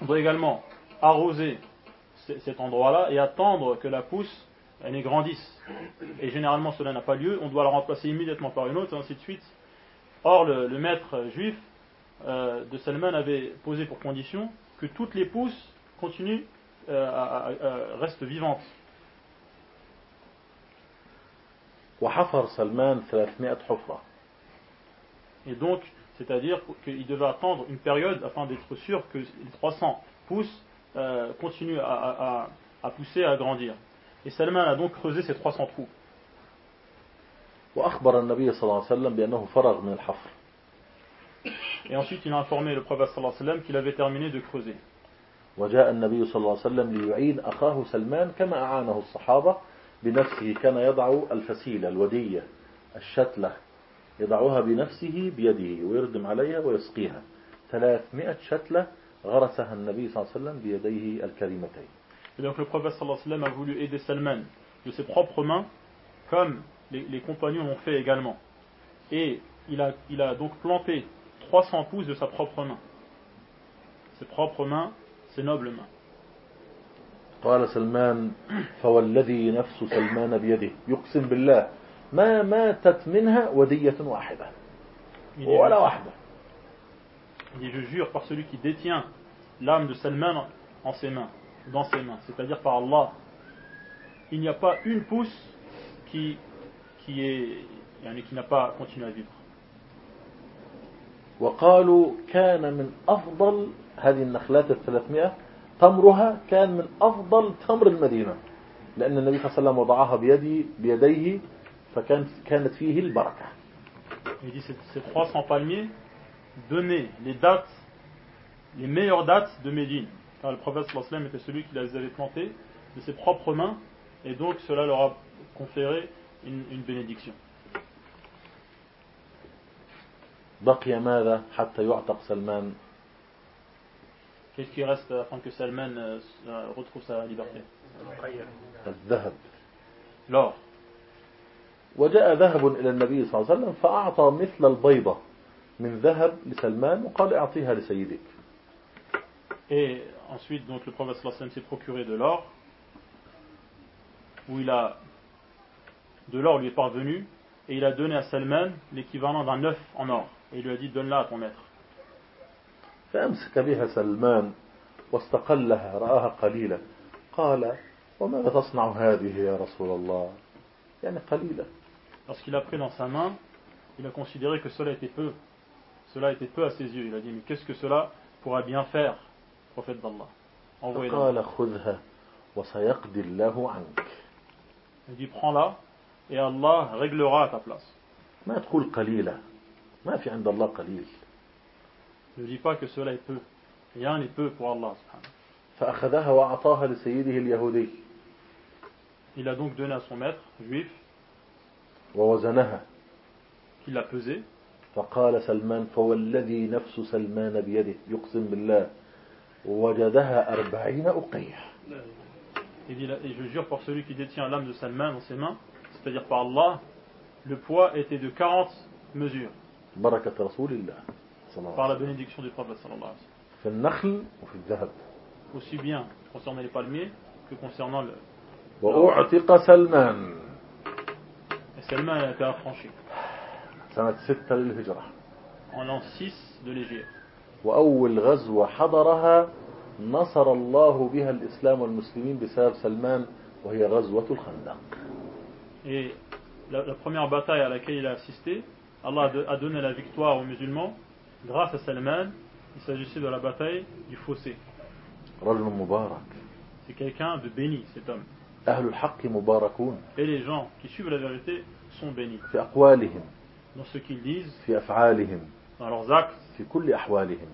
On doit également arroser cet endroit-là et attendre que la pousse elles grandissent. Et généralement, cela n'a pas lieu, on doit la remplacer immédiatement par une autre, et ainsi de suite. Or, le, maître juif euh, de Salman avait posé pour condition que toutes les pousses continuent, euh, à, à, restent vivantes. Et donc, c'est-à-dire qu'il devait attendre une période afin d'être sûr que les 300 pousses euh, continuent à, à pousser, à grandir. Et Salman a donc creusé ces 300 trous. وأخبر النبي صلى الله عليه وسلم بأنه فرغ من الحفر Et ensuite, il a informé le prophète sallallahu alayhi wa sallam qu'il avait terminé de creuser. وجاء النبي صلى الله عليه وسلم ليعين أخاه سلمان كما أعانه الصحابة بنفسه كان يضع الفسيلة الودية الشتلة يضعها بنفسه بيده ويردم عليها ويسقيها 300 شتلة غرسها النبي صلى الله عليه وسلم بيديه الكريمتين Et donc, le prophète sallallahu alayhi wa sallam a voulu aider Salman de ses propres mains, comme les, les compagnons l'ont fait également. Et il a, il a donc planté 300 pousses de sa propre main. Ses propres mains, ses nobles mains. قال سلمان فوالذي نفس سلمان بيده يقسم بالله ما ماتت منها ودية واحدة Il dit, ولا واحدة il dit, je jure par celui qui détient l'âme de Salman en ses mains, dans ses mains, c'est-à-dire par Allah, il n'y a pas une pousse qui, qui, est, yani qui n'a pas continué à vivre. وقالوا كان من أفضل هذه النخلات الثلاثمائة تمرها كان من أفضل تمر المدينة لأن النبي صلى الله عليه وسلم وضعها بيدي بيديه فكانت كانت فيه البركة Il dit ces, ces 300 palmiers donnaient les dates, les meilleures dates de Médine. Car le prophète sallallahu alayhi wa sallam était celui qui les avait plantés de ses propres mains, et donc cela leur a conféré une, une bénédiction. بقي ماذا حتى يعتق سلمان Qu'est-ce qui reste afin que Salman euh, euh, retrouve sa liberté الذهب L'or. وجاء ذهب إلى النبي صلى الله عليه وسلم فأعطى مثل البيضة من ذهب لسلمان وقال اعطيها لسيدك Et ensuite, donc, le prophète sallallahu alayhi wa sallam s'est procuré de l'or, où il a. De l'or lui est parvenu, et il a donné à Salman l'équivalent d'un œuf en or. Et il lui a dit Donne-la à ton maître. فأمسك بها سلمان واستقلها رآها قليلة قال وماذا تصنع هذه يا رسول الله يعني قليلة Lorsqu'il a pris dans sa main, il a considéré que cela était peu. Cela était peu à ses yeux. Il a dit Mais qu'est-ce que cela pourra bien faire, Envoyé d'Allah. فقال خذها وسيقضي الله عنك Il dit Prends-la, et Allah réglera à ta place. ما تقول قليلة ما في عند الله قليل Ne dis pas que cela est peu. Rien n'est peu pour Allah. subhanahu. فأخذها وأعطاها لسيده اليهودي Il a donc donné à son maître, juif, ووزنها l'a pesé. فقال سلمان فوالذي نفس سلمان بيده يقسم بالله Et je jure pour celui qui détient l'âme de sa dans ses mains, c'est-à-dire par Allah, le poids était de 40 mesures. Par la bénédiction du prophète sallallahu. Aussi bien concernant les palmiers que concernant le... Et Salman a été affranchi. En l'an 6 de l'Égypte. وأول غزوة حضرها نصر الله بها الإسلام والمسلمين بسبب سلمان وهي غزوة الخندق Et la, la première bataille à laquelle il a assisté, Allah a de- a donné la victoire aux musulmans grâce à Salman. Il s'agissait de la bataille du fossé. رجل مبارك C'est quelqu'un de béni, cet homme. أهل الحق مباركون Et les gens qui suivent la vérité sont bénis في أقوالهم dans ce qu'ils disent, في أفعالهم dans leurs actes في كل أحوالهم.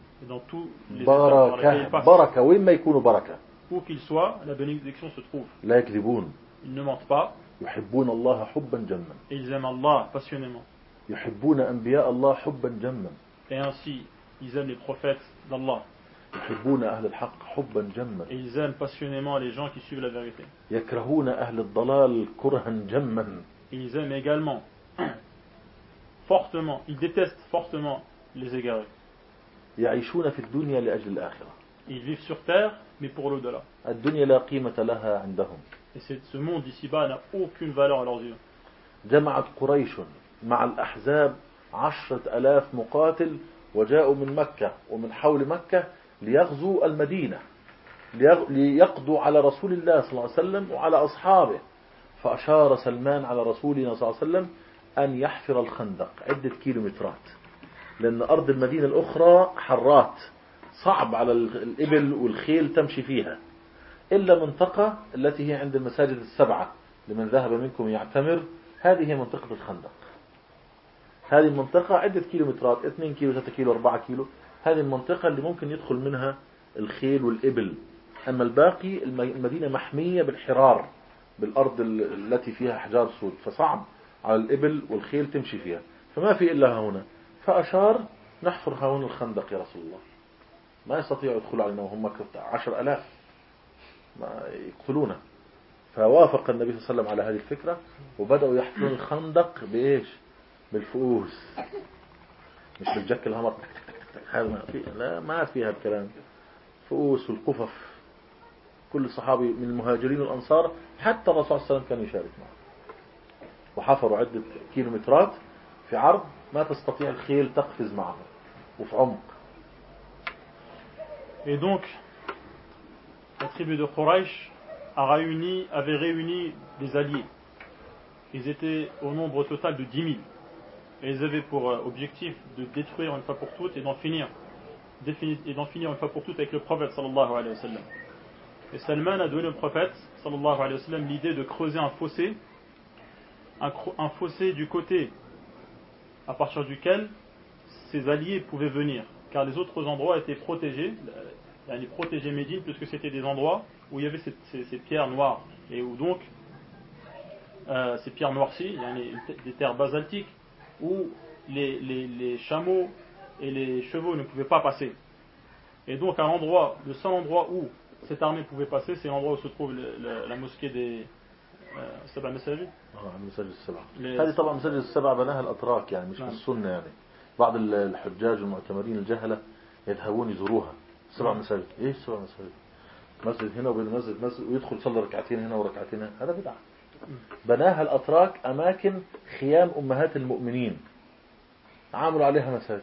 بركة بركة. وين ما يكونوا بركة. لا يكذبون. يحبون الله حبا جما. يحبون أنبياء الله حبا جما. يحبون أهل الحق حبا جما. يكرهون أهل الضلال كرها جما. Ils aiment également, fortement, ils détestent fortement les égarés. يعيشون في الدنيا لأجل الآخرة Ils vivent sur terre, mais pour l'au-delà. الدنيا لا قيمة لها عندهم Et ce monde ici-bas n'a aucune valeur à leurs yeux. جمعت قريش مع الأحزاب عشرة ألاف مقاتل وجاءوا من مكة ومن حول مكة ليغزوا المدينة ليقضوا على رسول الله صلى الله عليه وسلم وعلى أصحابه فأشار سلمان على رسولنا صلى الله عليه وسلم أن يحفر الخندق عدة كيلومترات لأن أرض المدينة الأخرى حرات. صعب على الإبل والخيل تمشي فيها. إلا منطقة التي هي عند المساجد السبعة. لمن ذهب منكم يعتمر. هذه هي منطقة الخندق. هذه المنطقة عدة كيلومترات. 2 كيلو 3 كيلو 4 كيلو. هذه المنطقة اللي ممكن يدخل منها الخيل والإبل. أما الباقي الم- المدينة محمية بالحرار. بالأرض ال- التي فيها أحجار سود. فصعب على الإبل والخيل تمشي فيها. فما في إلا هنا. فأشار نحفر هنا الخندق يا رسول الله. ما يستطيع يدخل علينا وهم عشر ألاف. ما يقتلونه فوافق النبي صلى الله عليه وسلم على هذه الفكرة وبدأوا يحفرون الخندق بإيش؟ بالفؤوس. مش بالجك الهمر. هذا ما في لا ما فيها الكلام. فؤوس والقفف. كل صحابي من المهاجرين والأنصار حتى الرسول صلى الله عليه وسلم كان يشارك معه. وحفروا عدة كيلومترات في عرض ما تستطيع الخيل تقفز معه وفي عمق Et donc, la tribu de Quraysh a réuni, avait réuni des alliés. Ils étaient au nombre total de 10 000. Et ils avaient pour euh, objectif de détruire une fois pour toutes et d'en finir, défini- et d'en finir une fois pour toutes avec le prophète sallallahu alayhi wa sallam. Et Salman a donné au prophète sallallahu alayhi wa sallam l'idée de creuser un fossé, un, cro- un fossé du côté à partir duquel ses alliés pouvaient venir, car les autres endroits étaient protégés, euh, yani protégés Médine, puisque c'était des endroits où il y avait ces, pierres noires, et où donc euh, ces pierres noircies, des terres basaltiques, où les, les- les chameaux et les chevaux ne pouvaient pas passer. Et donc à l'endroit, le seul endroit où cette armée pouvait passer, c'est l'endroit où se trouve la mosquée des euh, Saba Masajid. آه، المساجد السبعة؟ هذه طبعا مساجد السبعة بناها الأتراك يعني مش نعم. بالسنة يعني. بعض ال- الحجاج والمعتمرين الجهلة يذهبون يزوروها. سبع نعم. مساجد. إيش سبع مساجد؟ مسجد هنا وبين مسجد مسجد ويدخل يصلي ركعتين هنا وركعتين هنا. هذا بدعة. بناها الأتراك أماكن خيام أمهات المؤمنين. عملوا عليها مساجد.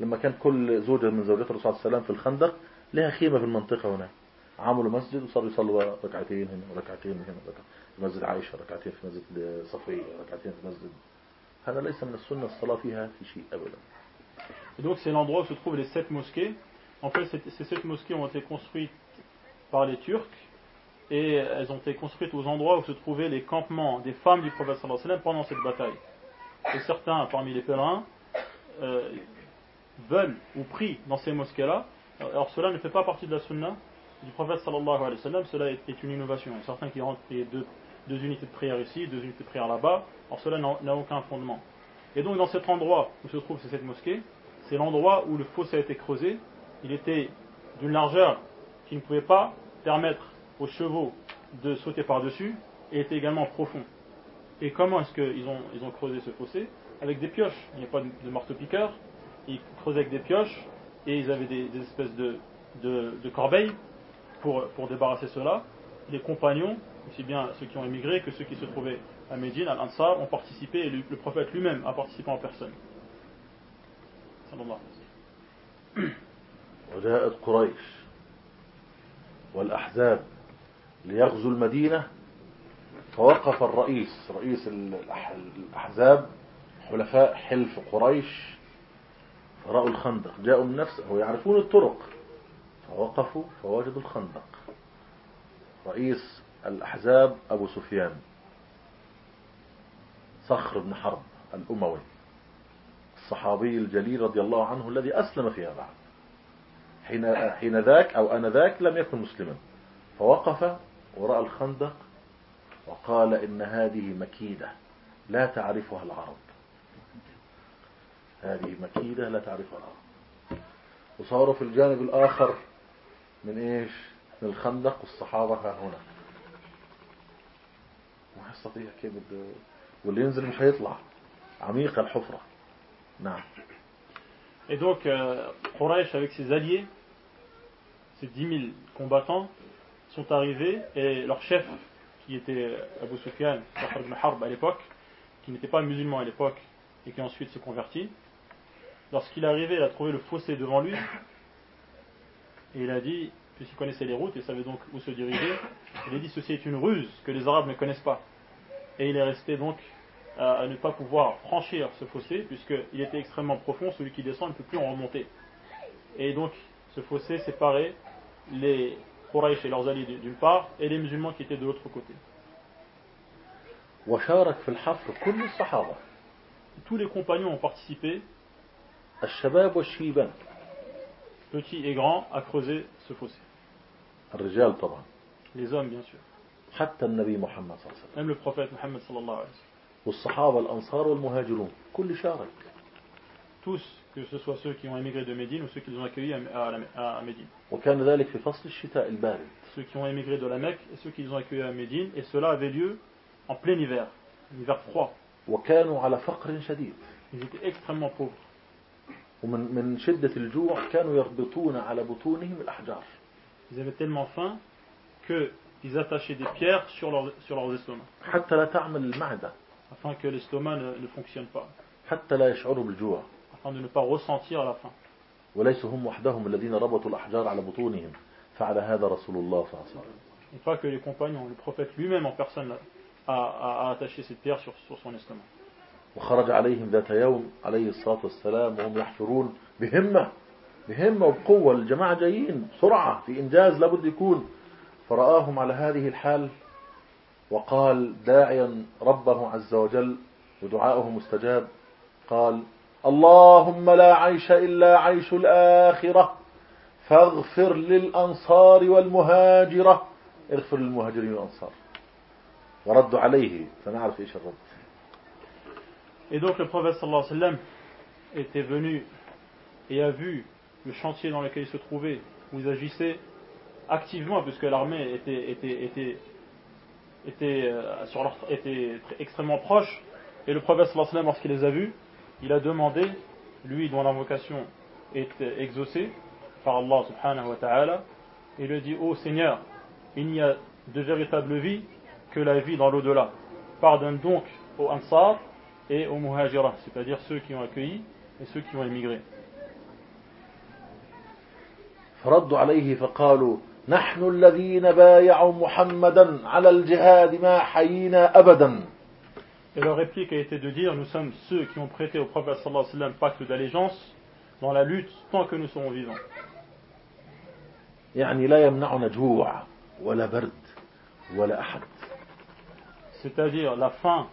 لما كان كل زوجة من زوجات الرسول صلى الله عليه وسلم في الخندق لها خيمة في المنطقة هناك. عملوا مسجد وصاروا يصلوا ركعتين هنا وركعتين هنا ركعتين في مسجد عائشة ركعتين في مسجد صفية ركعتين في مسجد هذا ليس من السنة الصلاة فيها في شيء أبدا Et donc c'est l'endroit où se trouvent les sept mosquées. En fait, ces ces sept mosquées ont été construites par les Turcs et elles ont été construites aux endroits où se trouvaient les campements des femmes du prophète sallallahu alayhi wa sallam pendant cette bataille. Et certains parmi les pèlerins euh, veulent ou prient dans ces mosquées-là. Alors cela ne fait pas partie de la sunna du prophète sallallahu alayhi wa sallam, cela est, une innovation. A certains qui rentrent prier deux, deux unités de prière ici, deux unités de prière là-bas. Alors cela n'a aucun fondement. Et donc dans cet endroit où se trouve ces sept mosquées, c'est l'endroit où le fossé a été creusé. Il était d'une largeur qui ne pouvait pas permettre aux chevaux de sauter par-dessus et était également profond. Et comment est-ce qu'ils ont, ils ont creusé ce fossé? Avec des pioches. Il n'y a pas de, marteau-piqueur. Ils creusaient avec des pioches et ils avaient des, espèces de, de corbeilles pour, pour débarrasser cela. Les compagnons, aussi bien ceux qui ont émigré que ceux qui se trouvaient à Médine, à l'Ansar, ont participé et le, le prophète lui-même a participé en personne. Sallallahu alayhi wa sallam. وجاءت قريش والأحزاب ليغزوا المدينة فوقف الرئيس رئيس الأح- الأحزاب حلفاء حلف قريش رأوا الخندق جاءوا من نفسه يعرفون الطرق فوقفوا فوجدوا الخندق. رئيس الأحزاب أبو سفيان. صخر بن حرب الأموي. الصحابي الجليل رضي الله عنه الذي أسلم فيها بعد حين حين ذاك أو آنذاك لم يكن مسلما. فوقف ورأى الخندق وقال إن هذه مكيدة لا تعرفها العرب. هذه مكيدة لا تعرفها العرب. وصاروا في الجانب الآخر من إيش من الخندق والصحابة ها هنا ما يستطيع كيف بده واللي ينزل مش هيطلع عميقة الحفرة نعم Et donc, euh, Quraysh, avec ses alliés, ces 10 000 combattants, sont arrivés et leur chef, qui était Abu Sufyan, Bakr ibn Harb à l'époque, qui n'était pas musulman à l'époque et qui ensuite s'est converti, lorsqu'il est arrivé, il a trouvé le fossé devant lui et il a dit, puisqu'il connaissait les routes, et savait donc où se diriger, il a dit ceci est une ruse que les Arabes ne connaissent pas. Et il est resté donc à, ne pas pouvoir franchir ce fossé, puisqu'il était extrêmement profond, celui qui descend ne peut plus en remonter. Et donc ce fossé séparait les Quraysh et leurs alliés d'une part, et les musulmans qui étaient de l'autre côté. Tous les compagnons ont participé petits et grands, à creuser ce fossé. الرجال طبعا Les hommes, bien sûr. حتى النبي محمد صلى الله عليه وسلم Même le prophète Mohammed sallallahu alayhi wa sallam. والصحابة الأنصار والمهاجرون كل شارك Tous, que ce soit ceux qui ont émigré de Médine ou ceux qui les ont accueillis à, à la- à Médine. وكان ذلك في فصل الشتاء البارد Ceux qui ont émigré de la Mecque et ceux qui les ont accueillis à Médine. Et cela avait lieu en plein hiver, un hiver froid. وكانوا على فقر شديد Ils étaient extrêmement pauvres. ومن من شدة الجوع كانوا يربطون على بطونهم الأحجار Ils avaient tellement faim qu'ils attachaient des pierres sur, leur- sur leurs estomacs, حتى لا تعمل المعدة afin que l'estomac ne, ne fonctionne pas, حتى لا يشعروا بالجوع afin de ne pas ressentir la faim. وليسوا هم وحدهم الذين ربطوا الأحجار على بطونهم فعل هذا رسول الله صلى الله عليه وسلم Et pas que les compagnons, le prophète lui-même en personne a, a- a attaché cette pierre sur, sur son estomac. وخرج عليهم ذات يوم عليه الصلاة والسلام وهم يحفرون بهمة بهمة وبقوة. الجماعة جايين بسرعة في إنجاز لابد يكون. فرآهم على هذه الحال وقال داعيا ربه عز وجل ودعاؤه مستجاب. قال اللهم لا عيش إلا عيش الآخرة فاغفر للأنصار والمهاجرة. اغفر للمهاجرين والأنصار. وردوا عليه فنعرف إيش الرد. Et donc le prophète sallallahu alayhi wa sallam était venu et a vu le chantier dans lequel il se trouvait, où ils agissaient activement, puisque l'armée était, était, était, était, euh, sur était extrêmement proche. Et le prophète sallallahu alayhi wa lorsqu'il les a vus, il a demandé, lui dont l'invocation est exaucée par Allah subhanahu wa ta'ala, il lui a dit, ô Seigneur, il n'y a de véritable vie que la vie dans l'au-delà. Pardonne donc aux Ansar et aux Muhajirah, c'est-à-dire ceux qui ont accueilli et ceux qui ont émigré. فردوا عليه فقالوا نحن الذين بايعوا محمدا على الجهاد ما حيينا أبدا Et leur réplique a été de dire Nous sommes ceux qui ont prêté au prophète sallallahu alayhi wa sallam pacte d'allégeance dans la lutte tant que nous serons vivants. يعني لا يمنعنا جوع ولا برد ولا أحد C'est-à-dire la faim,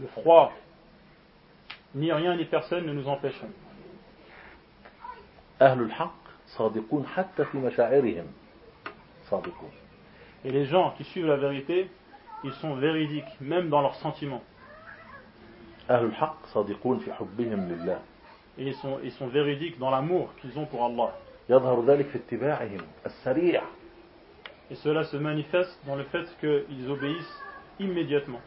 le froid, ni rien ni personne ne nous empêchons. Et les gens qui suivent la vérité, ils sont véridiques, même dans leurs sentiments. Et ils sont, ils sont véridiques dans l'amour qu'ils ont pour Allah. Et cela se manifeste dans le fait qu'ils obéissent immédiatement.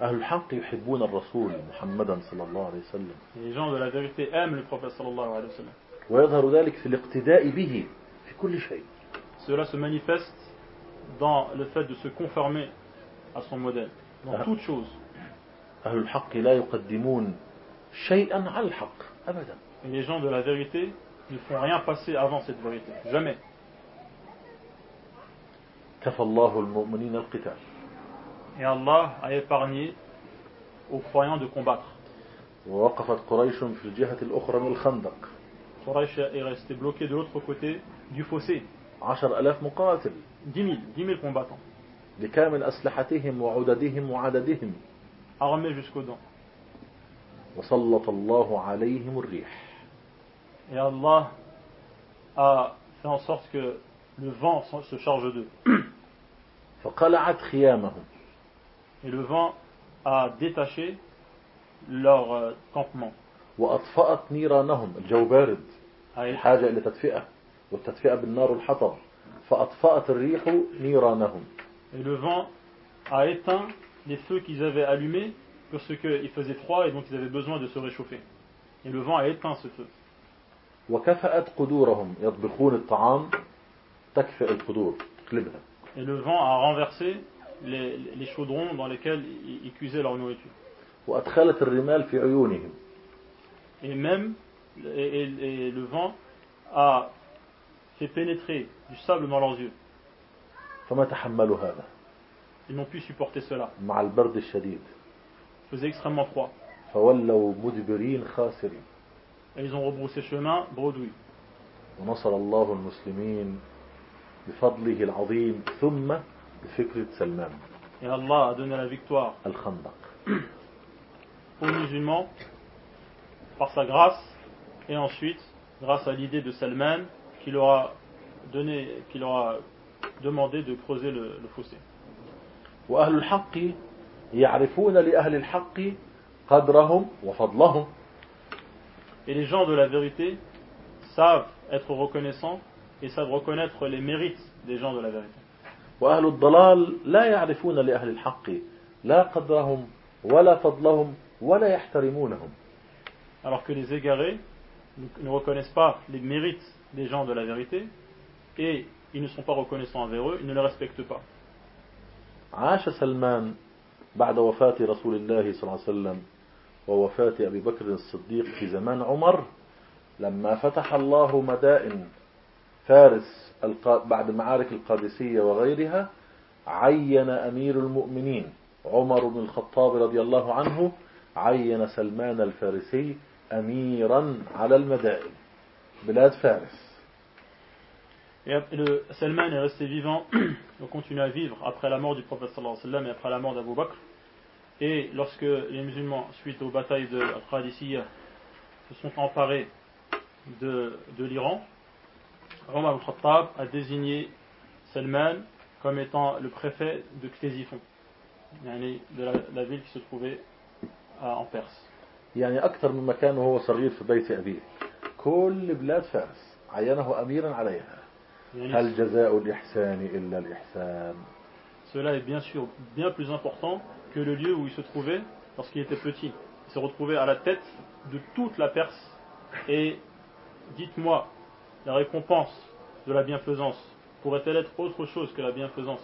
أهل الحق يحبون الرسول محمدا صلى الله عليه وسلم les gens de la vérité aiment le prophète sallallahu alayhi wa sallam. ويظهر ذلك في الاقتداء به في كل شيء Cela se manifeste dans le fait de se conformer à son modèle, dans Ah. toute chose. أهل الحق لا يقدمون شيئا على الحق أبدا Et les gens de la vérité ne font rien passer avant cette vérité. Jamais. كفى الله المؤمنين القتال et Allah a épargné aux croyants de combattre. Quraysh est resté bloqué de l'autre côté du fossé. 10 000, 10 000 combattants. Armés jusqu'aux dents. Et Allah a fait en sorte que le vent se charge d'eux فقلعت خيامهم Et le vent a détaché leur euh, campement. وأطفأت نيرانهم الجو بارد a été- الحاجة إلى تدفئة والتدفئة بالنار والحطب فأطفأت الريح نيرانهم Et le vent a éteint les feux qu'ils avaient allumés parce qu'il faisait froid et donc ils avaient besoin de se réchauffer. Et le vent a éteint ce feu. وكفأت قدورهم يطبخون الطعام تكفئ القدور تقلبها Et le vent a renversé les, les chaudrons dans lesquels ils, ils cuisaient leur nourriture. وأدخلت الرمال في عيونهم Et même, et, et- et le vent a fait pénétrer du sable dans leurs yeux. فما تحملوا هذا Ils n'ont pu supporter cela. مع البرد الشديد Il faisait extrêmement froid. فولوا مدبرين خاسرين Et ils ont rebroussé chemin, bredouille. ونصر الله المسلمين بفضله العظيم ثم بفكرة سلمان Et Allah a donné la victoire الخندق aux musulmans par sa grâce et ensuite grâce à l'idée de Salman qui leur a donné, qui leur a demandé de creuser le, le fossé. وأهل الحق يعرفون لأهل الحق قدرهم وفضلهم Et les gens de la vérité savent être reconnaissants et savent reconnaître les mérites des gens de la vérité. وأهل الضلال لا يعرفون لأهل الحق لا قدرهم ولا فضلهم ولا يحترمونهم Alors que les égarés ne reconnaissent pas les mérites des gens de la vérité et ils ne sont pas reconnaissants envers eux, ils ne les respectent pas. عاش سلمان بعد وفاة رسول الله صلى الله عليه وسلم ووفاة أبي بكر الصديق في زمان عمر لما فتح الله مدائن فارس بعد معارك القادسية وغيرها عين أمير المؤمنين عمر بن الخطاب رضي الله عنه عين سلمان الفارسي أميرا على المدائن بلاد فارس Et le, Salman est resté vivant, on continue à vivre après la mort du prophète sallallahu alayhi wa sallam et après la mort d'Abu Bakr. Et lorsque les musulmans, suite aux batailles de Al-Qadisiyya, se sont emparés de, de l'Iran, Omar al-Khattab a désigné Salman comme étant le préfet de Ctésiphon, yani de la, la ville qui se trouvait à- en Perse. يعني أكثر من مكان وهو صغير في بيت أبيه كل بلاد فارس عينه أميرا عليها Yani, هل جزاء الإحسان إلا الإحسان Cela est bien sûr bien plus important que le lieu où il se trouvait lorsqu'il était petit. Il s'est retrouvé à la tête de toute la Perse. Et dites-moi, la récompense de la bienfaisance pourrait-elle être autre chose que la bienfaisance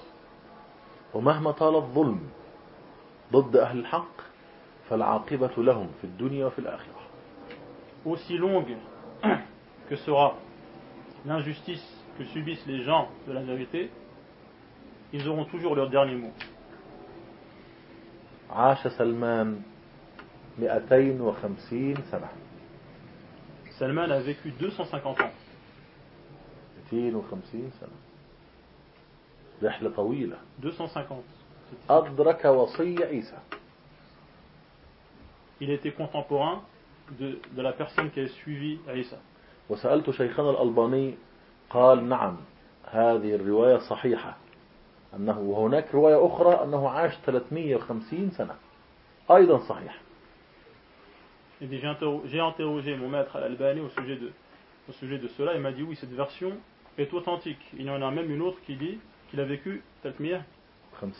ومهما طال الظلم ضد أهل الحق فالعاقبة لهم في الدنيا وفي الآخرة Aussi longue que sera l'injustice que subissent les gens de la vérité, ils auront toujours leur dernier mot. عاش سلمان 250 سنة Salman a vécu 250 ans. 250 سنة رحلة طويلة 250. أدرك وصي عيسى Il était contemporain de, de la personne qui a suivi Isa. وسألت شيخنا الألباني قال نعم هذه الرواية صحيحة أنه وهناك رواية أخرى أنه عاش 350 سنة أيضا صحيح j'ai interrogé mon maître Al-Albani au sujet de, au sujet de cela. Il m'a dit oui, cette version est authentique. Il y en a même une autre qui dit qu'il a vécu Tatmir 50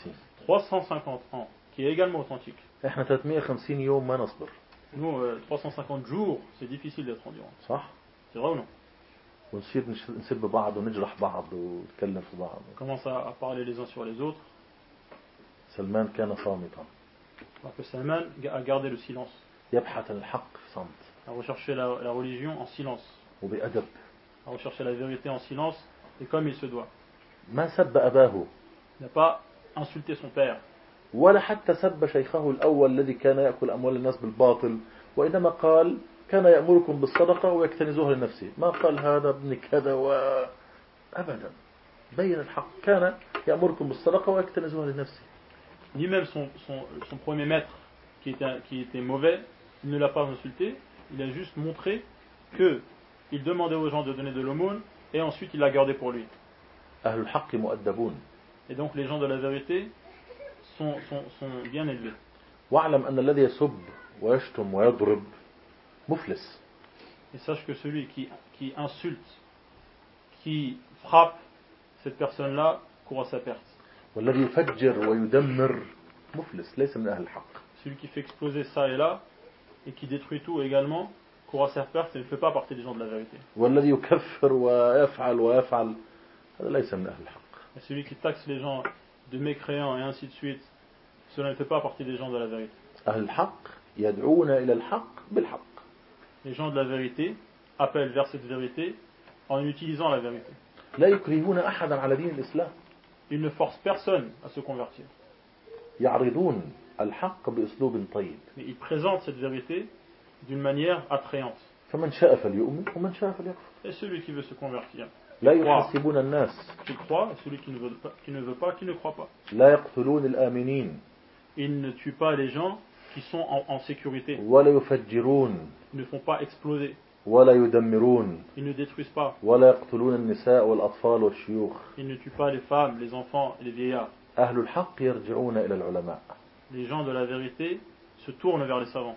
350 ans, qui est également authentique. احنا 350 يوم ما نصبر Nous, euh, 350 jours, c'est difficile d'être endurant. صح C'est vrai ou non ونصير نش- نسب بعض ونجرح بعض ونتكلم في بعض On commence à, à parler les uns sur les autres. سلمان كان صامتا Alors que Salman a gardé le silence, يبحث عن الحق في صمت a recherché la, la religion en silence, وبأدب a recherché la vérité en silence, et comme il se doit. ما سب أباه Il n'a pas insulté son père, ولا حتى سب شيخه الأول الذي كان يأكل أموال الناس بالباطل وإنما قال كان يأمركم بالصدقة ويكتنزوها لنفسه ما قال هذا ابن كذا و... أبدا بين الحق كان يأمركم بالصدقة ويكتنزوها لنفسه ni même son, son, son premier maître, qui était, qui était mauvais, il ne l'a pas insulté, il a juste montré que il demandait aux gens de donner de l'aumône et ensuite il la gardait pour lui. Et donc les gens de la vérité sont, sont, sont bien élevés. Et sache que celui qui, qui insulte, qui frappe, cette personne-là court à sa perte. Celui qui fait exploser ça et là, et qui détruit tout également, courant faire ne fait pas partie des gens de la vérité. Et celui qui taxe les gens de mécréants et ainsi de suite, cela ne fait pas partie des gens de la vérité. Les gens de la vérité appellent vers cette vérité en utilisant la vérité. Ils ne forcent personne à se convertir. Ils présentent cette vérité d'une manière attrayante. فمن شاء فليؤمن ومن شاء فليكفر Et celui qui veut se convertir, لا يحاسبون الناس qui croit, et celui qui ne veut pas, qui ne, veut pas, qui ne croit pas. لا يقتلون الآمنين Ils ne tuent pas les gens qui sont en, en sécurité. ولا يفجرون Ils ne font pas exploser. ولا يدمرون Ils ne détruisent pas. ولا يقتلون النساء والأطفال والشيوخ Ils ne tuent pas les femmes, les enfants et les vieillards. أهل الحق يرجعون إلى العلماء Les gens de la vérité se tournent vers les savants.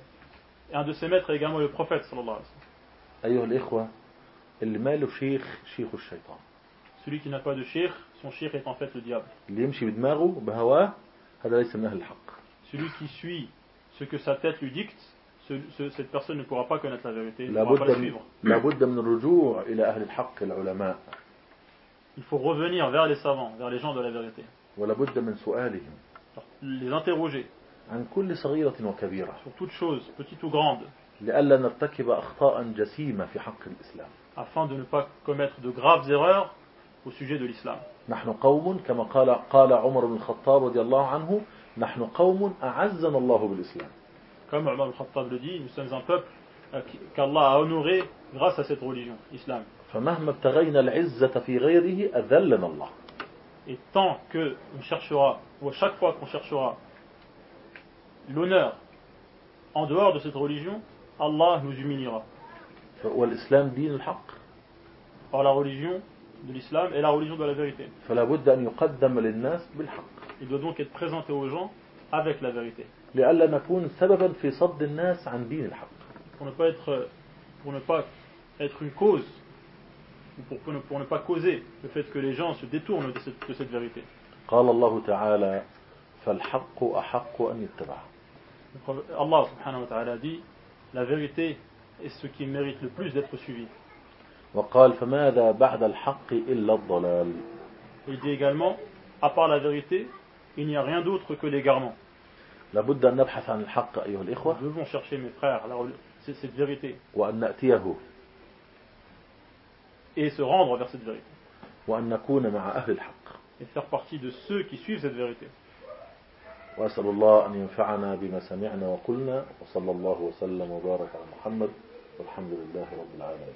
Et un de ses maîtres est également le prophète sallallahu alayhi. Celui qui n'a pas de shir, son shir est en fait le diable. Celui qui suit ce que sa tête lui dicte, cette personne ne pourra pas connaître la vérité, ne pourra pas suivre. Il faut revenir vers les savants, vers les gens de la vérité. Les interroger. عن كل صغيرة وكبيرة sur toute chose, petite ou grande, لئلا نرتكب أخطاء جسيمة في حق الإسلام afin de ne pas commettre de graves erreurs au sujet de l'islam. نحن قوم كما قال قال عمر بن الخطاب رضي الله عنه نحن قوم أعزنا الله بالإسلام Comme Omar al-Khattab le dit, nous sommes un peuple euh, qu'Allah a honoré grâce à cette religion, l'islam. فمهما ابتغينا العزة في غيره أذلنا الله Et tant que on cherchera, ou à chaque fois qu'on cherchera l'honneur en dehors de cette religion, Allah nous humiliera. Or la religion de l'islam est la religion de la vérité. Il doit donc être présenté aux gens avec la vérité. Pour ne pas être, pour ne pas être une cause, ou pour, ne, pas causer le fait que les gens se détournent de cette vérité. Allah subhanahu wa ta'ala dit La vérité est ce qui mérite le plus d'être suivi. Il dit également À part la vérité, il n'y a rien d'autre que l'égarement. Nous devons chercher, mes frères, la, cette vérité. Et se rendre vers cette vérité. Et faire partie de ceux qui suivent cette vérité. وأسأل الله أن ينفعنا بما سمعنا وقلنا وصلى الله وسلم وبارك على محمد والحمد لله رب العالمين.